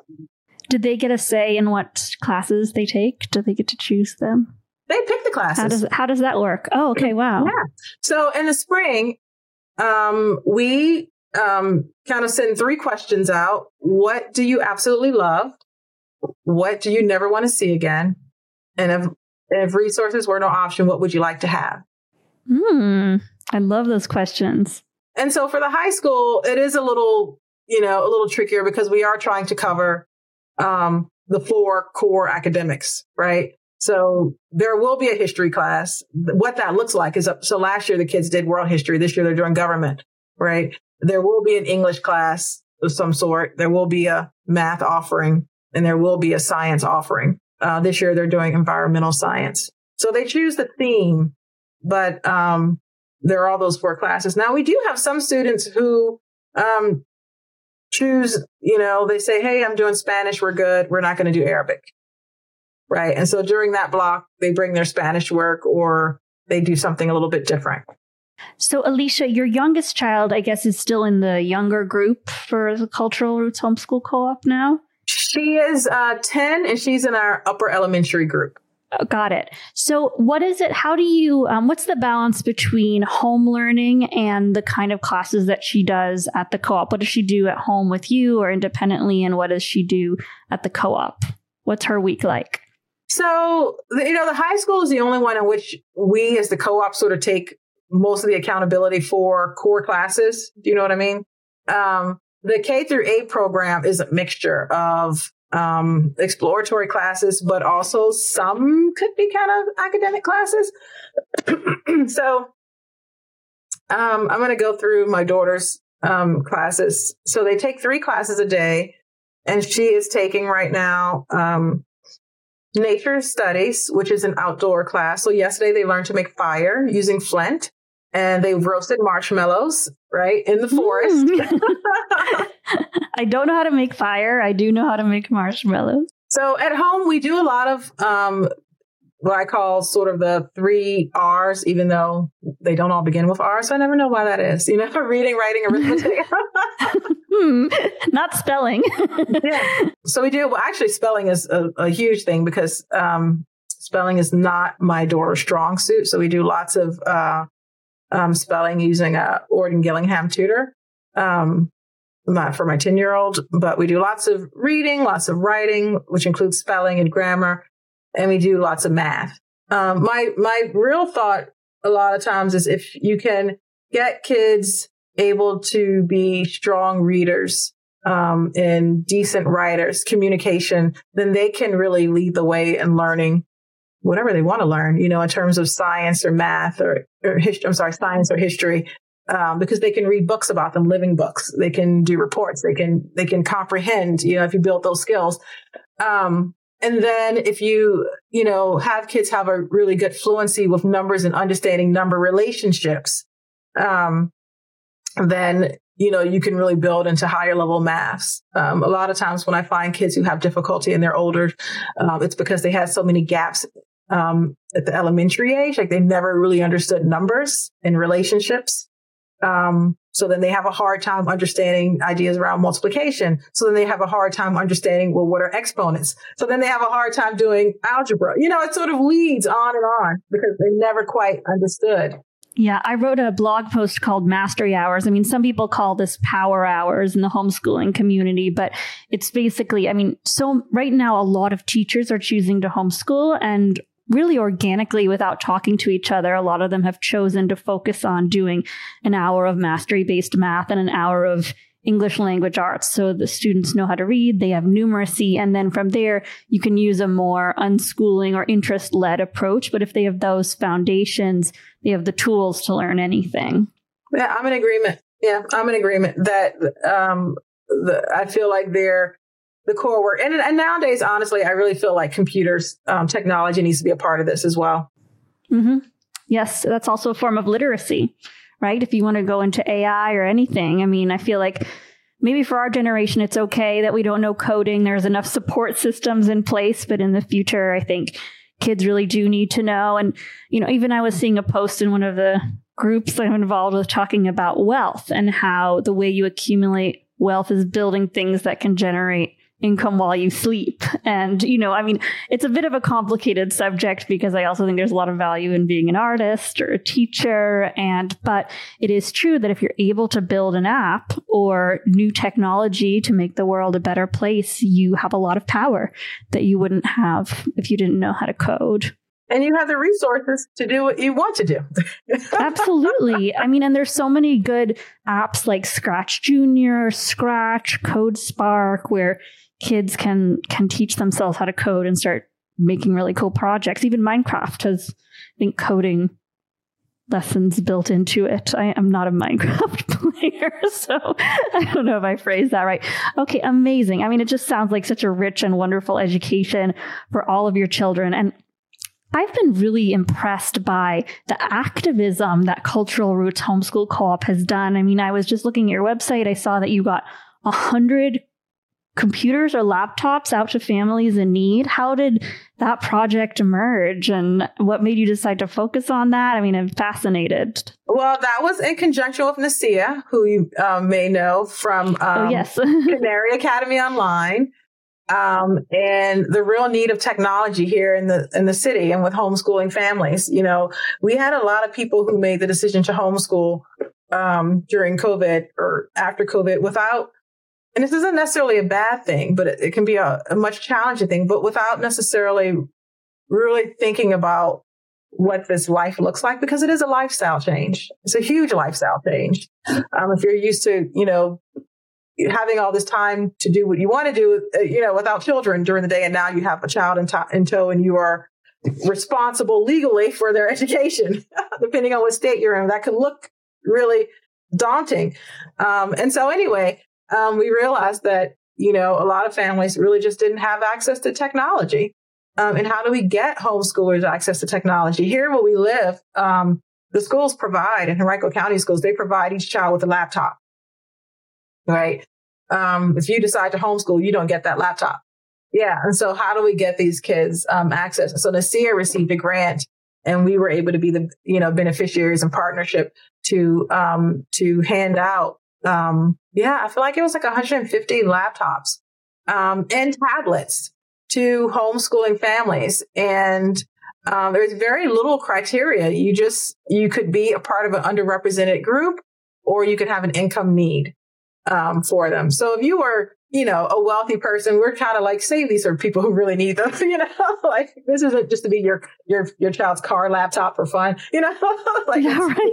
Did they get a say in what classes they take? Do they get to choose them?
They pick the classes.
How does how does that work? Oh, okay, (clears throat) wow.
Yeah. So in the spring, um, we um, kind of send three questions out. What do you absolutely love? What do you never want to see again? And if if resources were no option, what would you like to have?
Hmm. I love those questions.
And so for the high school, it is a little, you know, a little trickier because we are trying to cover um, the four core academics, right? So there will be a history class. What that looks like is up. So last year the kids did world history. This year they're doing government, right? There will be an English class of some sort. There will be a math offering and there will be a science offering. Uh, this year they're doing environmental science. So they choose the theme, but um, there are all those four classes. Now we do have some students who um, choose, you know, they say, Hey, I'm doing Spanish. We're good. We're not going to do Arabic. Right. And so during that block, they bring their Spanish work or they do something a little bit different.
So, Alycia, your youngest child, I guess, is still in the younger group for the Cultural Roots Homeschool Co op now?
She is uh, 10 and she's in our upper elementary group.
Oh, got it. So, what is it? How do you, um, what's the balance between home learning and the kind of classes that she does at the co op? What does she do at home with you or independently? And what does she do at the co op? What's her week like?
So, you know, the high school is the only one in which we as the co op sort of take most of the accountability for core classes. Do you know what I mean? Um, the K through 8 program is a mixture of um, exploratory classes, but also some could be kind of academic classes. (clears throat) so um, I'm going to go through my daughter's um, classes. So they take three classes a day, and she is taking right now um, nature studies, which is an outdoor class. So yesterday they learned to make fire using flint and they roasted marshmallows right in the forest. Mm. (laughs) (laughs)
I don't know how to make fire. I do know how to make marshmallows.
So at home, we do a lot of um, what I call sort of the three R's, even though they don't all begin with R. So I never know why that is. You know, (laughs) reading, writing, arithmetic.
Hmm, not spelling. (laughs)
yeah. So we do. Well, actually, spelling is a, a huge thing because um, spelling is not my door strong suit. So we do lots of uh, um, spelling using a Orton Gillingham tutor um, for my 10 year old. But we do lots of reading, lots of writing, which includes spelling and grammar, and we do lots of math. Um, my my real thought a lot of times is if you can get kids able to be strong readers um, and decent writers, communication, then they can really lead the way in learning whatever they want to learn, you know, in terms of science or math or, or history. I'm sorry, science or history. um, because they can read books about them, living books. They can do reports. They can they can comprehend. You know, if you build those skills. Um, and then if you you know have kids have a really good fluency with numbers and understanding number relationships, um, then you know you can really build into higher level maths. Um, a lot of times when I find kids who have difficulty and they're older, um, it's because they had so many gaps um, at the elementary age, like they never really understood numbers and relationships. Um, so then they have a hard time understanding ideas around multiplication. So then they have a hard time understanding, well, what are exponents? So then they have a hard time doing algebra. You know, it sort of leads on and on because they never quite understood.
Yeah, I wrote a blog post called Mastery Hours. I mean, some people call this power hours in the homeschooling community, but it's basically, I mean, so right now, a lot of teachers are choosing to homeschool and really organically without talking to each other. A lot of them have chosen to focus on doing an hour of mastery based math and an hour of English language arts. So the students know how to read, they have numeracy, and then from there, you can use a more unschooling or interest led approach. But if they have those foundations, they have the tools to learn anything.
Yeah, I'm in agreement. Yeah, I'm in agreement that um, the, I feel like they're the core work. And, and nowadays, honestly, I really feel like computers, um, technology needs to be a part of this as well.
Mm-hmm. Yes, that's also a form of literacy, right? If you want to go into AI or anything, I mean, I feel like maybe for our generation, it's okay that we don't know coding. There's enough support systems in place, but in the future, I think kids really do need to know. And, you know, even I was seeing a post in one of the groups I'm involved with talking about wealth and how the way you accumulate wealth is building things that can generate income while you sleep. And, you know, I mean, it's a bit of a complicated subject because I also think there's a lot of value in being an artist or a teacher. And, but it is true that if you're able to build an app or new technology to make the world a better place, you have a lot of power that you wouldn't have if you didn't know how to code
and you have the resources to do what you want to do. (laughs)
Absolutely. I mean, and there's so many good apps like Scratch Junior, Scratch, CodeSpark, where kids can can teach themselves how to code and start making really cool projects. Even Minecraft has, I think, coding lessons built into it. I am not a Minecraft (laughs) player, so I don't know if I phrased that right. Okay, amazing. I mean, it just sounds like such a rich and wonderful education for all of your children. And I've been really impressed by the activism that Cultural Roots Homeschool Co-op has done. I mean, I was just looking at your website. I saw that you got a hundred computers or laptops out to families in need. How did that project emerge and what made you decide to focus on that? I mean, I'm fascinated.
Well, that was in conjunction with Nasia, who you um, may know from oh, um, oh, yes. (laughs) Canary Academy Online. Um, and the real need of technology here in the in the city and with homeschooling families. You know, we had a lot of people who made the decision to homeschool um, during COVID or after COVID without and this isn't necessarily a bad thing, but it, it can be a, a, much challenging thing, but without necessarily really thinking about what this life looks like because it is a lifestyle change. It's a huge lifestyle change. Um, if you're used to, you know, having all this time to do what you want to do, uh, you know, without children during the day, and now you have a child in, to- in tow and you are responsible legally for their (laughs) education, (laughs) depending on what state you're in, that can look really daunting. Um, and so anyway, um, we realized that, you know, a lot of families really just didn't have access to technology. Um, and how do we get homeschoolers access to technology? Here where we live, um, the schools provide, in Henrico County schools, they provide each child with a laptop, right? Um, if you decide to homeschool, you don't get that laptop. Yeah. And so how do we get these kids um, access? So Nasia received a grant and we were able to be the, you know, beneficiaries and partnership to, um, to hand out um, yeah, I feel like it was like 150 laptops um, and tablets to homeschooling families. And um, there's very little criteria. You just, you could be a part of an underrepresented group or you could have an income need um, for them. So if you were, you know, a wealthy person, we're kind of like save these for people who really need them. (laughs) You know, like this isn't just to be your your your child's car laptop for fun. You know, (laughs) like
yeah, right.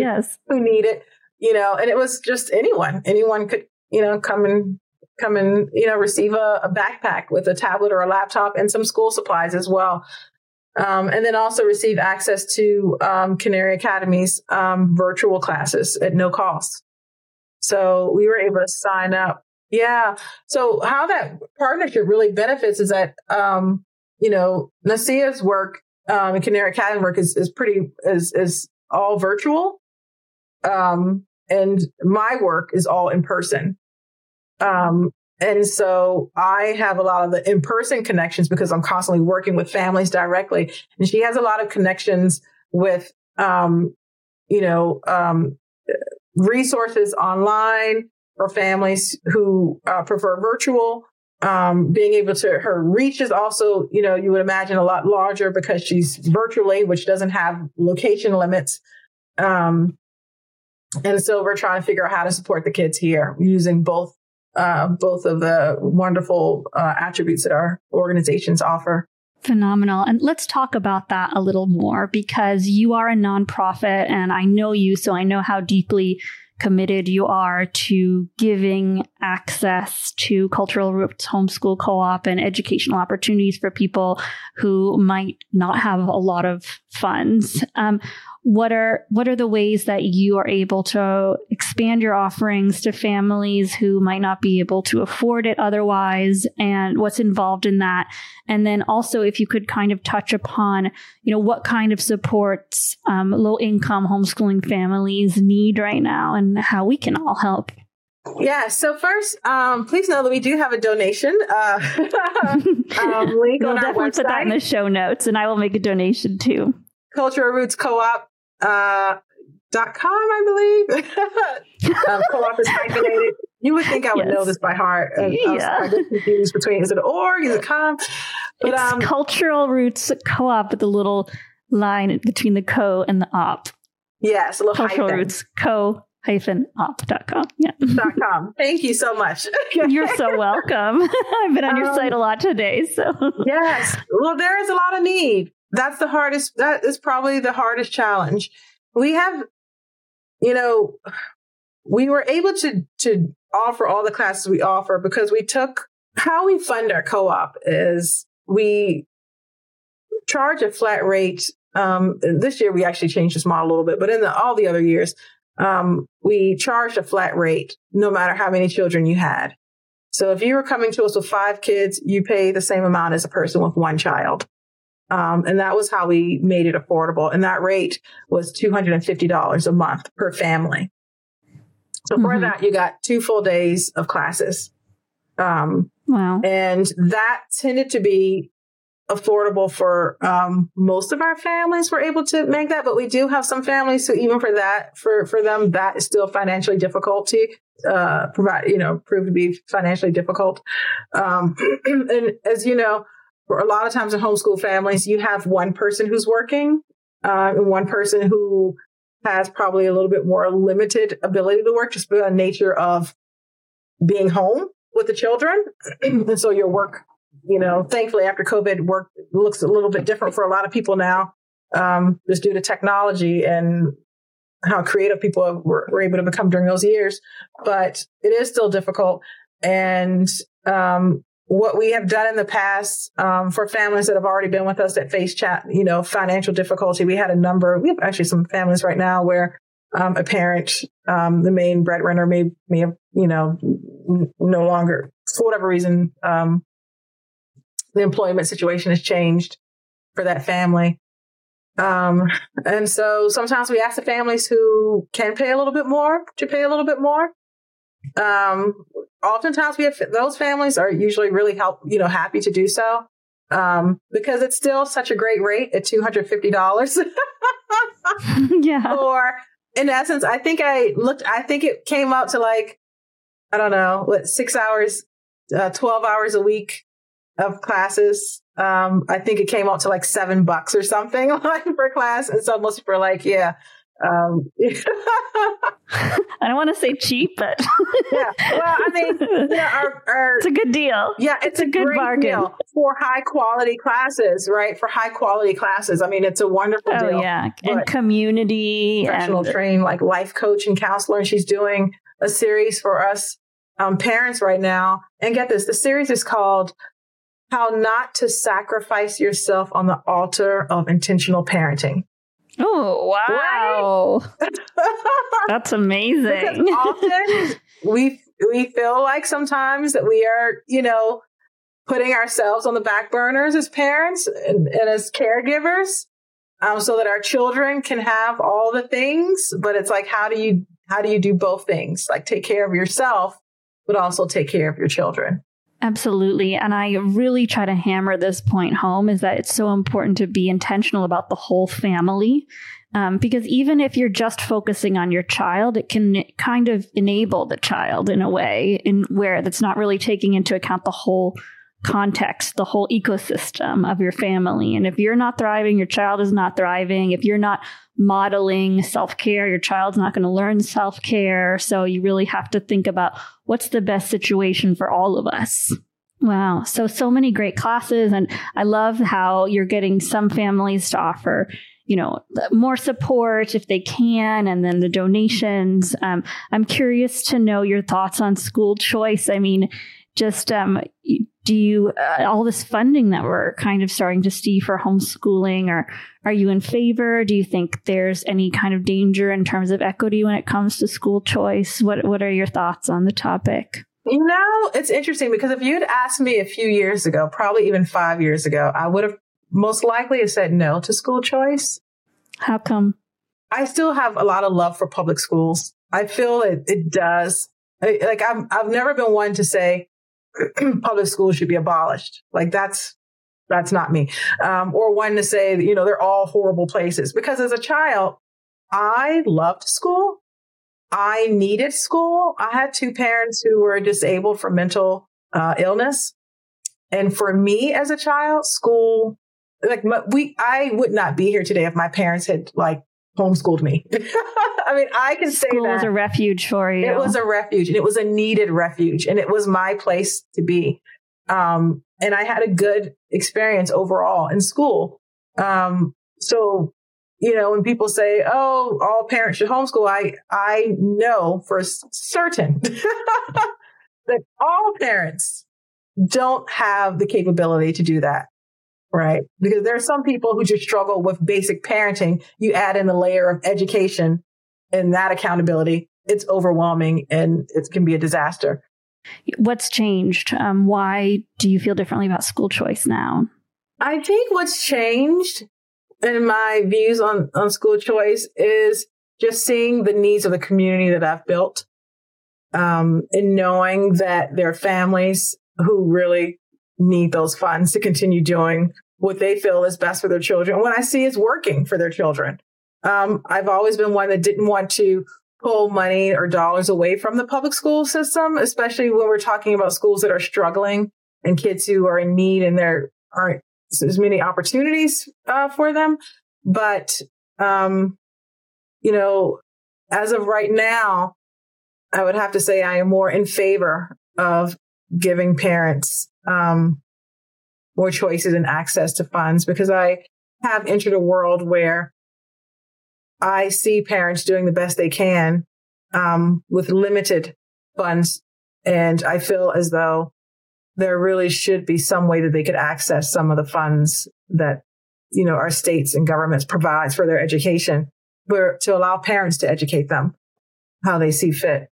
Yes,
who need it you know, and it was just anyone, anyone could, you know, come and come and, you know, receive a, a backpack with a tablet or a laptop and some school supplies as well. Um, and then also receive access to um, Canary Academy's um, virtual classes at no cost. So we were able to sign up. Yeah. So how that partnership really benefits is that, um, you know, Nasia's work um, and Canary Academy work is, is pretty, is, is all virtual. Um, and my work is all in person. Um, and so I have a lot of the in person connections because I'm constantly working with families directly. And she has a lot of connections with, um, you know, um, resources online for families who uh, prefer virtual. Um, being able to, her reach is also, you know, you would imagine a lot larger because she's virtually, which doesn't have location limits. Um, and so we're trying to figure out how to support the kids here using both uh, both of the wonderful uh, attributes that our organizations offer.
Phenomenal. And let's talk about that a little more because you are a nonprofit and I know you, so I know how deeply committed you are to giving access to cultural roots homeschool co-op and educational opportunities for people who might not have a lot of funds. Um, what are what are the ways that you are able to expand your offerings to families who might not be able to afford it otherwise and what's involved in that and then also if you could kind of touch upon you know what kind of supports um, low income homeschooling families need right now and how we can all help
yeah. So first, um, please know that we do have a donation uh, (laughs) um, link (laughs)
we'll
on our
definitely
website.
put that in the show notes, and I will make a donation too.
Cultural Roots Co-op uh, dot com, I believe. (laughs) um, co-op is hyphenated. You would think I would
Yes.
know this by heart.
Yeah.
I get confused between is it org, is it com? But
it's
um,
cultural roots co-op with a little line between the co and the op.
yes, a little
Cultural
hyphen.
roots co hyphen op.com. Yeah.
Dot com. Thank you so much. (laughs)
You're so welcome. (laughs) I've been on your
Um,
site a lot today. So
yes. Well, there is a lot of need. That's the hardest, that is probably the hardest challenge. We have, you know, we were able to, to offer all the classes we offer because we took how we fund our co-op is we charge a flat rate. Um, this year we actually changed this model a little bit, but in the, all the other years, um, we charged a flat rate no matter how many children you had. So if you were coming to us with five kids, you pay the same amount as a person with one child. Um, and that was how we made it affordable. And that rate was $250 a month per family. So for
Mhm.
that, you got two full days of classes. Um,
wow.
and that tended to be affordable for um, most of our families were able to make that but we do have some families who even for that for for them that is still financially difficult to uh, provide you know prove to be financially difficult um, (clears throat) and as you know for a lot of times in homeschool families you have one person who's working uh, and one person who has probably a little bit more limited ability to work just by the nature of being home with the children. (clears throat) and so your work, you know, thankfully after COVID, work looks a little bit different for a lot of people now, um, just due to technology and how creative people were, were able to become during those years. But it is still difficult. And um, what we have done in the past um, for families that have already been with us that face chat, you know, financial difficulty, we had a number. We have actually some families right now where um, a parent, um, the main breadwinner, may may have, you know, no longer for whatever reason, um, the employment situation has changed for that family. Um, and so sometimes we ask the families who can pay a little bit more to pay a little bit more. Um, oftentimes we have those families are usually really help, you know, happy to do so. Um, because it's still such a great rate at $250. (laughs)
yeah.
or in essence, I think I looked, I think it came out to like, I don't know, what, six hours, uh, 12 hours a week of classes. Um, I think it came out to like seven bucks or something (laughs) like per class. And so most people are like, yeah. Um,
I don't want to say cheap, but (laughs)
yeah. Well, I mean, you know, our, our,
it's a good deal.
yeah, it's,
it's a good
great
bargain.
for high quality classes, right? For high quality classes. I mean, it's a wonderful
Oh
deal.
yeah, and community
professional
and
trained like life coach and counselor and she's doing a series for us um, parents right now and get this the series is called how not to sacrifice yourself on the altar of intentional parenting.
Oh, wow. (laughs) That's amazing.
often (laughs) we we feel like sometimes that we are, you know, putting ourselves on the back burners as parents and, and as caregivers um, so that our children can have all the things but it's like how do you how do you do both things like take care of yourself but also take care of your children
Absolutely. And I really try to hammer this point home is that it's so important to be intentional about the whole family. Um, because even if you're just focusing on your child, it can kind of enable the child in a way in where that's not really taking into account the whole context, the whole ecosystem of your family. And if you're not thriving, your child is not thriving. If you're not modeling self care, your child's not going to learn self care. So you really have to think about what's the best situation for all of us. Wow. So, so many great classes. And I love how you're getting some families to offer you know more support if they can and then the donations um, i'm curious to know your thoughts on school choice i mean just um, do you uh, all this funding that we're kind of starting to see for homeschooling or are you in favor? Do you think there's any kind of danger in terms of equity when it comes to school choice? What what are your thoughts on the topic?
You know it's interesting because if you'd asked me a few years ago probably even 5 years ago i would have most likely have said no to school choice.
How come?
I still have a lot of love for public schools. I feel it, it does. Like I've, I've never been one to say (clears throat) public schools should be abolished. Like that's that's not me. Um, or one to say, you know, they're all horrible places. Because as a child, I loved school. I needed school. I had two parents who were disabled from mental uh, illness. And for me as a child, school, like we, I would not be here today if my parents had like homeschooled me. (laughs) I mean, I can say
School
that.
was a refuge for you.
It was a refuge and it was a needed refuge and it was my place to be. Um, and I had a good experience overall in school. Um, so, you know, when people say, Oh, all parents should homeschool, I, I know for certain (laughs) that all parents don't have the capability to do that. Right. Because there are some people who just struggle with basic parenting. You add in the layer of education and that accountability. It's overwhelming and it can be a disaster.
What's changed? Um, why do you feel differently about school choice now?
I think what's changed in my views on, on school choice is just seeing the needs of the community that I've built um, and knowing that there are families who really need those funds to continue doing what they feel is best for their children. What I see is working for their children. Um, I've always been one that didn't want to pull money or dollars away from the public school system, especially when we're talking about schools that are struggling and kids who are in need and there aren't as many opportunities uh, for them. But, um, you know, as of right now, I would have to say I am more in favor of giving parents um, more choices and access to funds because I have entered a world where I see parents doing the best they can um, with limited funds. And I feel as though there really should be some way that they could access some of the funds that, you know, our states and governments provides for their education, where to allow parents to educate them how they see fit.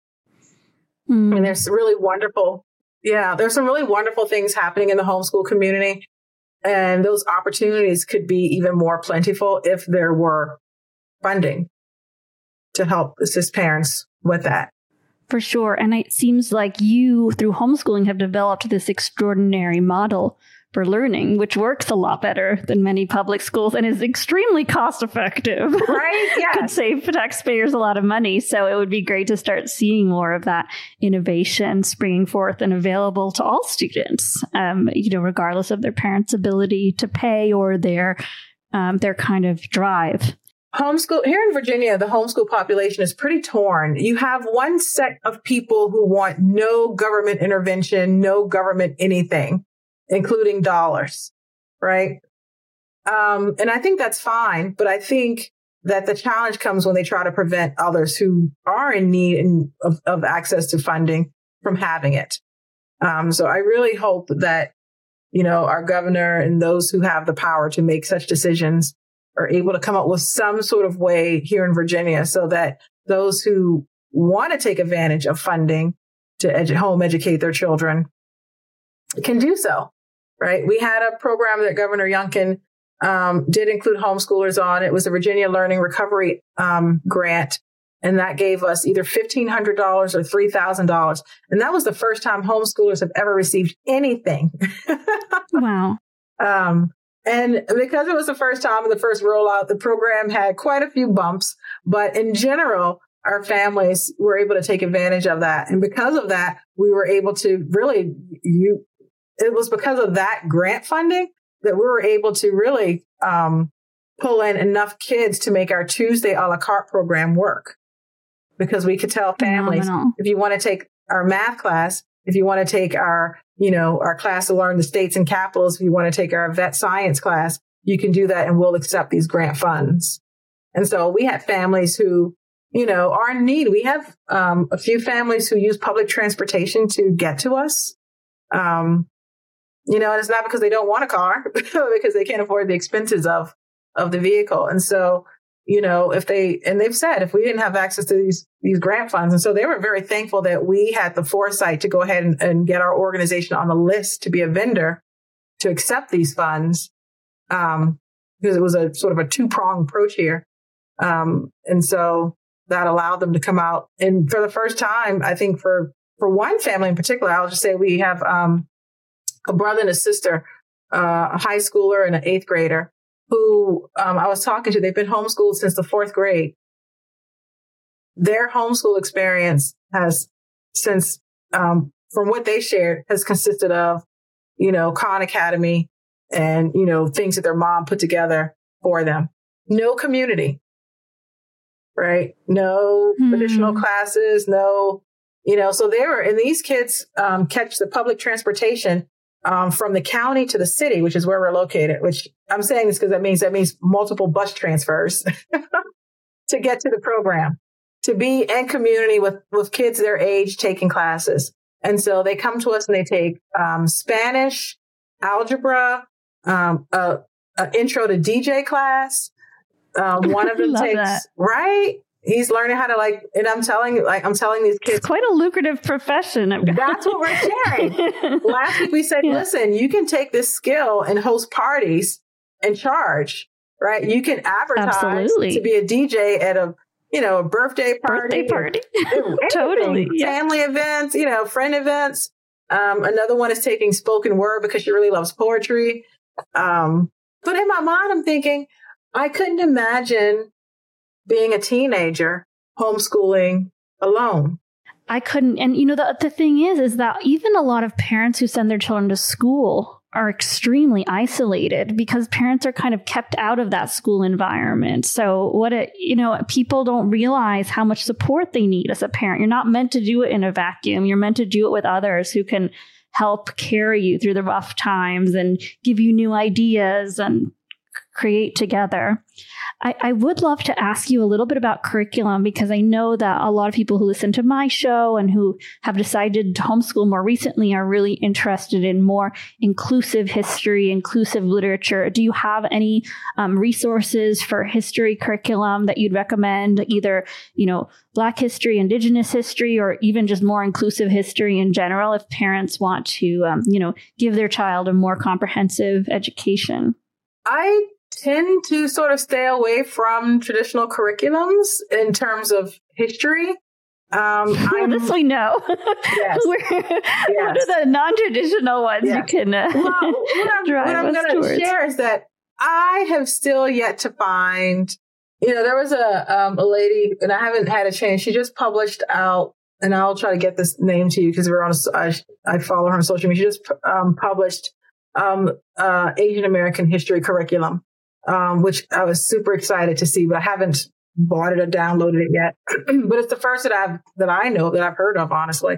Mm. And there's really wonderful yeah, there's some really wonderful things happening in the homeschool community. And those opportunities could be even more plentiful if there were funding to help assist parents with that.
For sure. And it seems like you, through homeschooling, have developed this extraordinary model for learning, which works a lot better than many public schools and is extremely cost effective. (laughs)
Right? Yeah. (laughs)
Could save taxpayers a lot of money. So it would be great to start seeing more of that innovation springing forth and available to all students, um, you know, regardless of their parents' ability to pay or their um, their kind of drive.
Homeschool here in Virginia, the homeschool population is pretty torn. You have one set of people who want no government intervention, no government anything including dollars, right? Um, and I think that's fine, but I think that the challenge comes when they try to prevent others who are in need in, of, of, access to funding from having it. Um, so I really hope that you know, our governor and those who have the power to make such decisions are able to come up with some sort of way here in Virginia so that those who want to take advantage of funding to edu- home educate their children can do so, right? We had a program that Governor Youngkin um, did include homeschoolers on. It was the Virginia Learning Recovery um, Grant. And that gave us either $1,500 or $3,000. And that was the first time homeschoolers have ever received anything. (laughs)
wow.
Um, and because it was the first time and the first rollout, the program had quite a few bumps. But in general, our families were able to take advantage of that. And because of that, we were able to really, you, it was because of that grant funding that we were able to really um, pull in enough kids to make our Tuesday a la carte program work. Because we could tell families Phenomenal. if you want to take our math class, if you want to take our, you know, our class to learn the states and capitals, if you want to take our vet science class, you can do that and we'll accept these grant funds. And so we had families who, you know, are in need. We have um, a few families who use public transportation to get to us. Um, you know, and it's not because they don't want a car, (laughs) because they can't afford the expenses of of the vehicle. And so, you know, if they and they've said if we didn't have access to these these grant funds, and so they were very thankful that we had the foresight to go ahead and, and get our organization on the list to be a vendor to accept these funds, um, because it was a sort of a two prong approach here, um, and so that allowed them to come out and for the first time, I think for for one family in particular, I'll just say we have um, a brother and a sister, uh, a high schooler and an eighth grader who um, I was talking to. They've been homeschooled since the fourth grade. Their homeschool experience has, since um, from what they shared, has consisted of, you know, Khan Academy and you know things that their mom put together for them. No community, right? No hmm. additional classes. No, you know. So they were, and these kids um, catch the public transportation um, from the county to the city, which is where we're located, which I'm saying this because that means that means multiple bus transfers (laughs) to get to the program, to be in community with, with kids their age taking classes. And so they come to us and they take um, Spanish, algebra, um, a, a, intro to DJ class. Um, (laughs) one of them takes, that. right? He's learning how to like and i'm telling like i'm telling these kids
it's quite a lucrative profession. (laughs)
That's what we're sharing. Last week we said yeah. listen you can take this skill and host parties and charge right? You can advertise Absolutely. to be a dj at a you know a birthday party
birthday party. (laughs) (laughs) totally
yeah. family events you know friend events. Um, another one is taking spoken word because she really loves poetry. Um, but in my mind i'm thinking i couldn't imagine being a teenager, homeschooling alone.
I couldn't. And you know, the, the thing is, is that even a lot of parents who send their children to school are extremely isolated because parents are kind of kept out of that school environment. So what it, you know, people don't realize how much support they need as a parent. You're not meant to do it in a vacuum. You're meant to do it with others who can help carry you through the rough times and give you new ideas and create together. I, I, would love to ask you a little bit about curriculum because I know that a lot of people who listen to my show and who have decided to homeschool more recently are really interested in more inclusive history, inclusive literature. Do you have any um, resources for history curriculum that you'd recommend, either, you know, Black history, Indigenous history, or even just more inclusive history in general if parents want to, um, you know, give their child a more comprehensive education?
I tend to sort of stay away from traditional curriculums in terms of history. Um, (laughs)
well, this we know. Yes. (laughs) yes. What are the non-traditional ones you can uh, well, what I'm, drive (laughs)
what I'm going to share is that I have still yet to find. You know, there was a um, a lady, and I haven't had a chance. She just published out, and I'll try to get this name to you because we're on. A, I, I follow her on social media. She just um, published um, uh, Asian American history curriculum, um, which I was super excited to see, but I haven't bought it or downloaded it yet. (clears throat) but it's the first that I've that I know that I've heard of, honestly.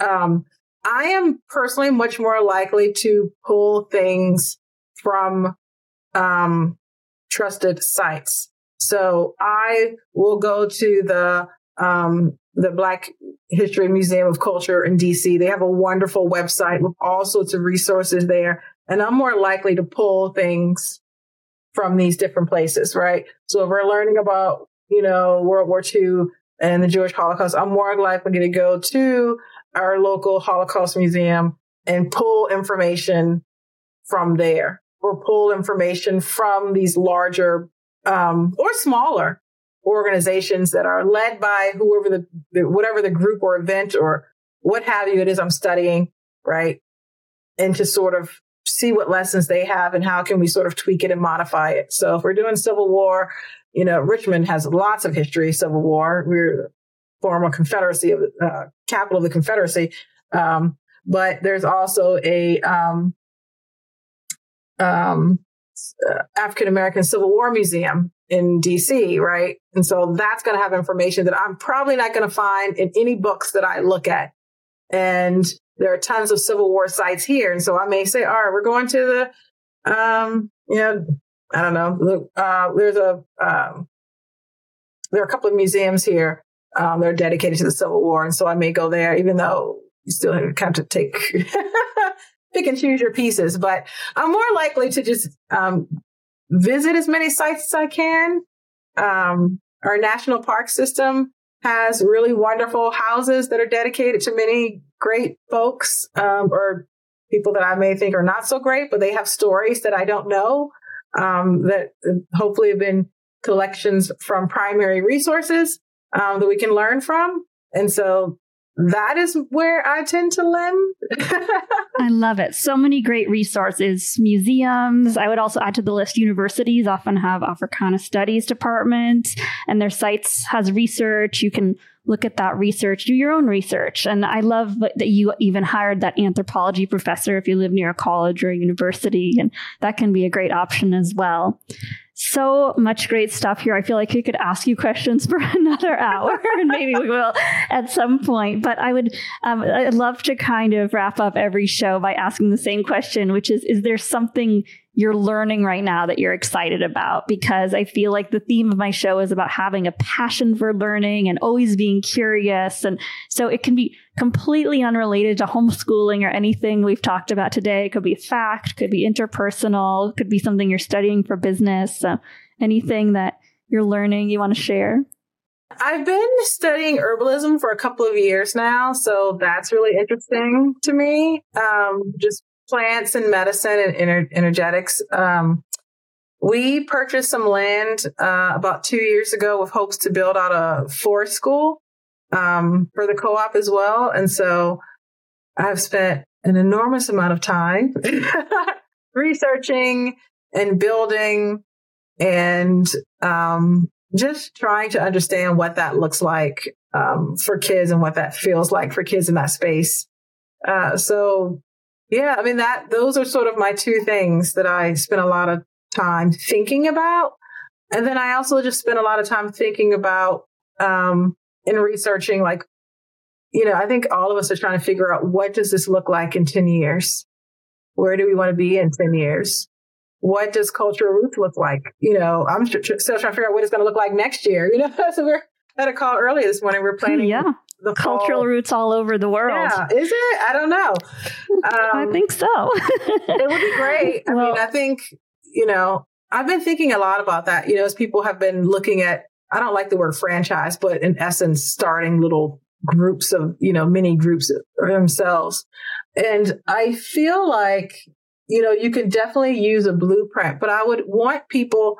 Um, I am personally much more likely to pull things from um, trusted sites. So I will go to the um, the Black History Museum of Culture in DC. They have a wonderful website with all sorts of resources there And I'm more likely to pull things from these different places, right? So if we're learning about, you know, World War II and the Jewish Holocaust, I'm more likely to go to our local Holocaust museum and pull information from there or pull information from these larger um, or smaller organizations that are led by whoever the, the, whatever the group or event or what have you it is I'm studying, right? And to sort of see what lessons they have and how can we sort of tweak it and modify it. So if we're doing Civil War, you know, Richmond has lots of history, Civil War. We're former Confederacy of uh, capital of the Confederacy. Um, but there's also a um, um, African American Civil War Museum in DC, right? And so that's going to have information that I'm probably not going to find in any books that I look at. And there are tons of Civil War sites here. And so I may say, all right, we're going to the, um, you know, I don't know. Uh, there's a, um, there are a couple of museums here um, that are dedicated to the Civil War. And so I may go there, even though you still have to take, (laughs) pick and choose your pieces. But I'm more likely to just um, visit as many sites as I can. Um, our national park system has really wonderful houses that are dedicated to many great folks um, or people that I may think are not so great, but they have stories that I don't know um, that hopefully have been collections from primary resources um, that we can learn from. And so that is where I tend to lend. (laughs)
I love it. So many great resources, museums. I would also add to the list universities often have Africana studies departments and their sites has research. You can look at that research, do your own research. And I love that you even hired that anthropology professor if you live near a college or a university. And that can be a great option as well so much great stuff here. I feel like we could ask you questions (laughs) for another hour, (laughs) and maybe we will at some point. But I would, um, I'd love to kind of wrap up every show by asking the same question, which is: Is there something you're learning right now that you're excited about because I feel like the theme of my show is about having a passion for learning and always being curious. And so it can be completely unrelated to homeschooling or anything we've talked about today. It could be a fact, could be interpersonal, could be something you're studying for business. So anything that you're learning you want to share?
I've been studying herbalism for a couple of years now, so that's really interesting to me. Um, just plants and medicine and ener- energetics. Um, we purchased some land uh, about two years ago with hopes to build out a forest school um, for the co-op as well. And so I've spent an enormous amount of time (laughs) researching and building and um, just trying to understand what that looks like um, for kids and what that feels like for kids in that space. Uh, so yeah, I mean that those are sort of my two things that I spend a lot of time thinking about. And then I also just spend a lot of time thinking about um and researching like you know, I think all of us are trying to figure out what does this look like in 10 years? Where do we want to be in 10 years? What does cultural roots look like? You know, I'm still trying to figure out what it's going to look like next year. You know, (laughs) so we're at a call earlier this morning. We're planning
yeah the cultural fall. roots all over the world.
Yeah, is it? I don't know.
Um, I think so.
it would be great. I well, mean, I think you know, I've been thinking a lot about that. You know, as people have been looking at, I don't like the word franchise, but in essence, starting little groups of you know mini groups themselves, and I feel like you know you can definitely use a blueprint, but I would want people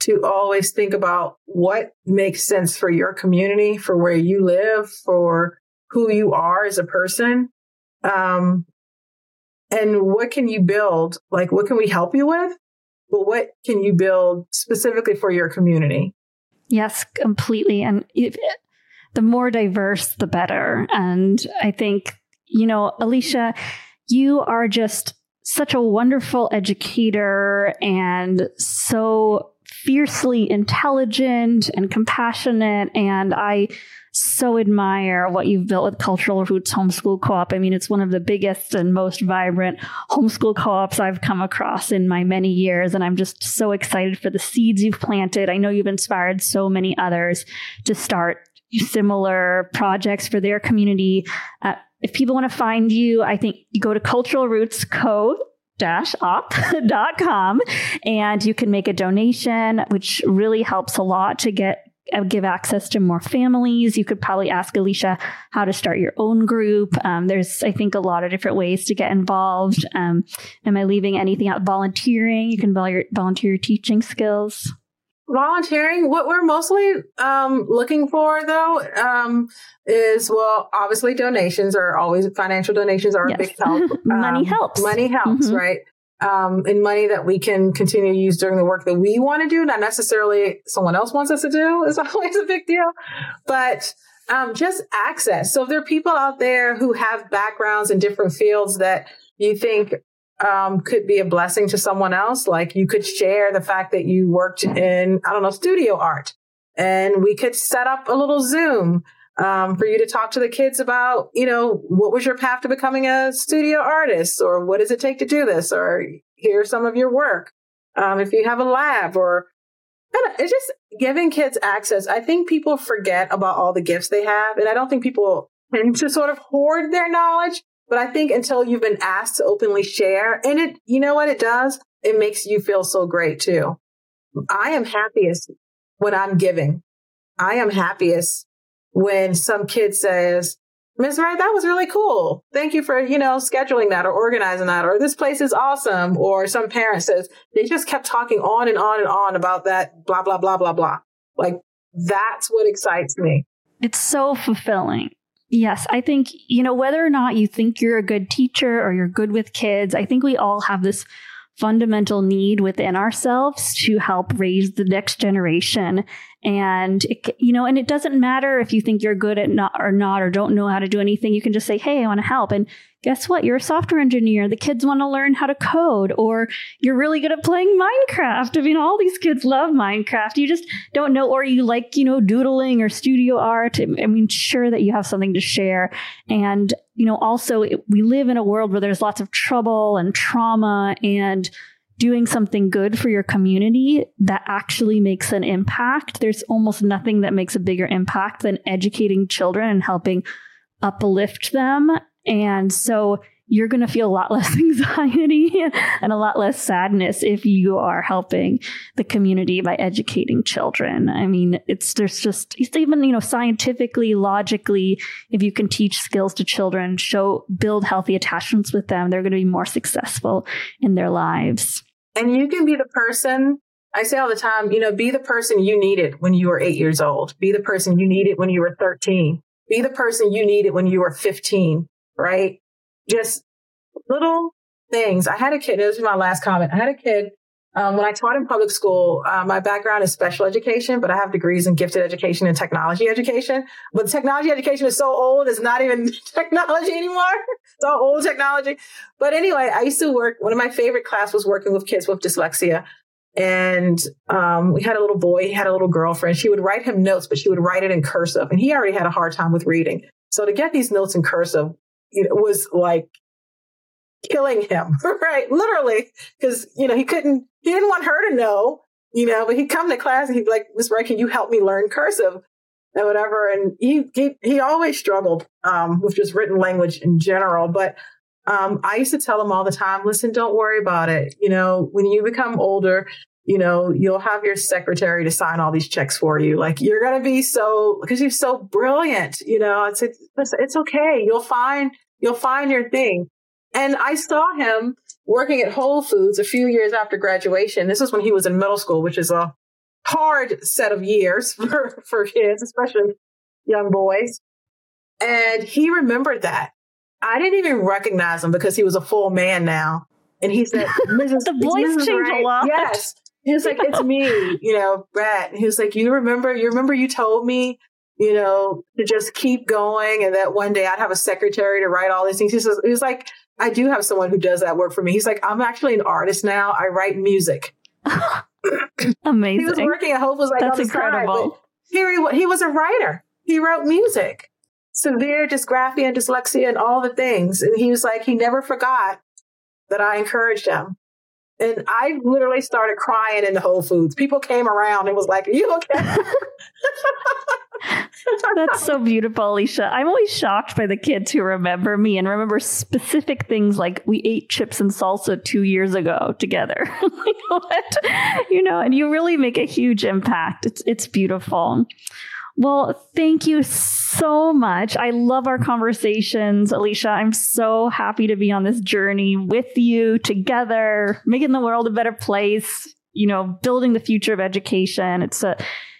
to always think about what makes sense for your community, for where you live, for who you are as a person. Um, and what can you build? Like, what can we help you with? But what can you build specifically for your community?
Yes, completely. And if, the more diverse, the better. And I think, you know, Alycia, you are just such a wonderful educator and so fiercely intelligent and compassionate. And I so admire what you've built with Cultural Roots Homeschool Co-op. I mean, it's one of the biggest and most vibrant homeschool co-ops I've come across in my many years. And I'm just so excited for the seeds you've planted. I know you've inspired so many others to start similar projects for their community. Uh, if people want to find you, I think you go to Cultural Roots Co op.com and you can make a donation, which really helps a lot to get uh, give access to more families. You could probably ask Alycia how to start your own group. Um, there's, I think, a lot of different ways to get involved. Um, am I leaving anything out? Volunteering. You can volunteer, volunteer teaching skills.
Volunteering. What we're mostly um, looking for, though, um, is well, obviously, donations are always financial donations are yes. a big help. (laughs)
money um, helps.
Money helps, mm-hmm. right? um, and money that we can continue to use during the work that we want to do, not necessarily someone else wants us to do, (laughs) is always a big deal. But um, just access. So if there are people out there who have backgrounds in different fields that you think um, could be a blessing to someone else, like you could share the fact that you worked in, I don't know, studio art, and we could set up a little Zoom um, for you to talk to the kids about, you know, what was your path to becoming a studio artist or what does it take to do this or here's some of your work. Um, if you have a lab or it's just giving kids access. I think people forget about all the gifts they have. And I don't think people tend to sort of hoard their knowledge. But I think until you've been asked to openly share and it, you know what it does? It makes you feel so great too. I am happiest when I'm giving. I am happiest when some kid says, Ms. Wright, that was really cool. Thank you for, you know, scheduling that or organizing that, or this place is awesome. Or some parent says, they just kept talking on and on and on about that, blah, blah, blah, blah, blah. Like, that's what excites me.
It's so fulfilling. Yes, I think, you know, whether or not you think you're a good teacher or you're good with kids, I think we all have this fundamental need within ourselves to help raise the next generation. And, it, you know, and it doesn't matter if you think you're good at not or not or don't know how to do anything. You can just say, Hey, I want to help. And guess what? You're a software engineer. The kids want to learn how to code, or you're really good at playing Minecraft. I mean, all these kids love Minecraft. You just don't know, or you like, you know, doodling or studio art. I mean, sure that you have something to share. And, you know, also we live in a world where there's lots of trouble and trauma and doing something good for your community that actually makes an impact. There's almost nothing that makes a bigger impact than educating children and helping uplift them and so you're going to feel a lot less (laughs) anxiety and a lot less sadness if you are helping the community by educating children. I mean, it's there's just it's even you know scientifically, logically, if you can teach skills to children, show build healthy attachments with them, they're going to be more successful in their lives.
And you can be the person. I say all the time, you know, be the person you needed when you were eight years old. Be the person you needed when you were 13. Be the person you needed when you were 15 right? Just little things. I had a kid, this is my last comment. I had a kid um, when I taught in public school, uh, my background is special education, but I have degrees in gifted education and technology education. But technology education is so old, it's not even (laughs) technology anymore. It's all old technology. But anyway, I used to work, one of my favorite class was working with kids with dyslexia. And um, we had a little boy, he had a little girlfriend. She would write him notes, but she would write it in cursive. And he already had a hard time with reading. So to get these notes in cursive was like killing him, (laughs) right? Literally, because you know he couldn't, he didn't want her to know, you know. But he'd come to class and he'd be like, "Miss Wright, can you help me learn cursive?" and whatever. And he he he always struggled um, with just written language in general. But um, I used to tell him all the time, "Listen, don't worry about it. You know, when you become older." You know, you'll have your secretary to sign all these checks for you. Like you're going to be so, because you're so brilliant, you know, it's, it's, it's okay. You'll find, You'll find your thing. And I saw him working at Whole Foods a few years after graduation. This is when he was in middle school, which is a hard set of years (laughs) for, for kids, especially young boys. And he remembered that. I didn't even recognize him because he was a full man now. And he said, (laughs)
Mrs. the voice changed a lot.
Yes. He was like, it's me, you know, Brett. He was like, you remember, you remember you told me you know, to just keep going and that one day I'd have a secretary to write all these things. He says, he's like, I do have someone who does that work for me. He's like, I'm actually an artist now. I write music.
Amazing. (laughs)
He was working at Hope was like,
that's incredible.
Side, here he, he was a writer. He wrote music, severe dysgraphia and dyslexia and all the things. And he was like, he never forgot that I encouraged him. And I literally started crying in the Whole Foods. People came around and was like, Are you okay? (laughs)
That's so beautiful, Alycia. I'm always shocked by the kids who remember me and remember specific things like we ate chips and salsa two years ago together. (laughs) what? You know, and you really make a huge impact. It's it's beautiful. Well, thank you so much. I love our conversations, Alycia. I'm so happy to be on this journey with you together, making the world a better place, you know, building the future of education. It's a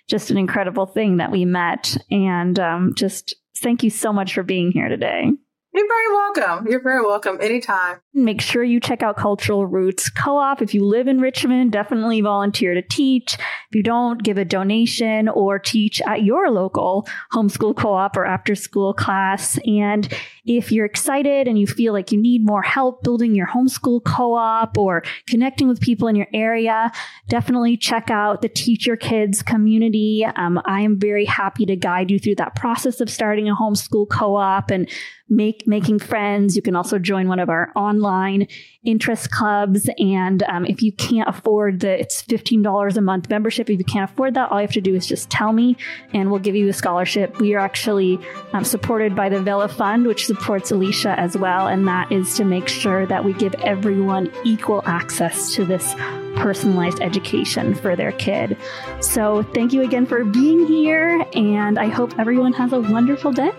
just an incredible thing that we met. And um, just thank you so much for being here today.
You're very welcome. You're very welcome anytime.
Make sure you check out Cultural Roots Co op. If you live in Richmond, definitely volunteer to teach. If you don't, give a donation or teach at your local homeschool co op or after school class. And if you're excited and you feel like you need more help building your homeschool co op or connecting with people in your area, definitely check out the Teach Your Kids community. Um, I am very happy to guide you through that process of starting a homeschool co op and make making friends. You can also join one of our online interest clubs. And um, if you can't afford the, it's $15 a month membership. If you can't afford that, all you have to do is just tell me and we'll give you a scholarship. We are actually um, supported by the Vela Fund, which supports Alycia as well. And that is to make sure that we give everyone equal access to this personalized education for their kid. So thank you again for being here. And I hope everyone has a wonderful day.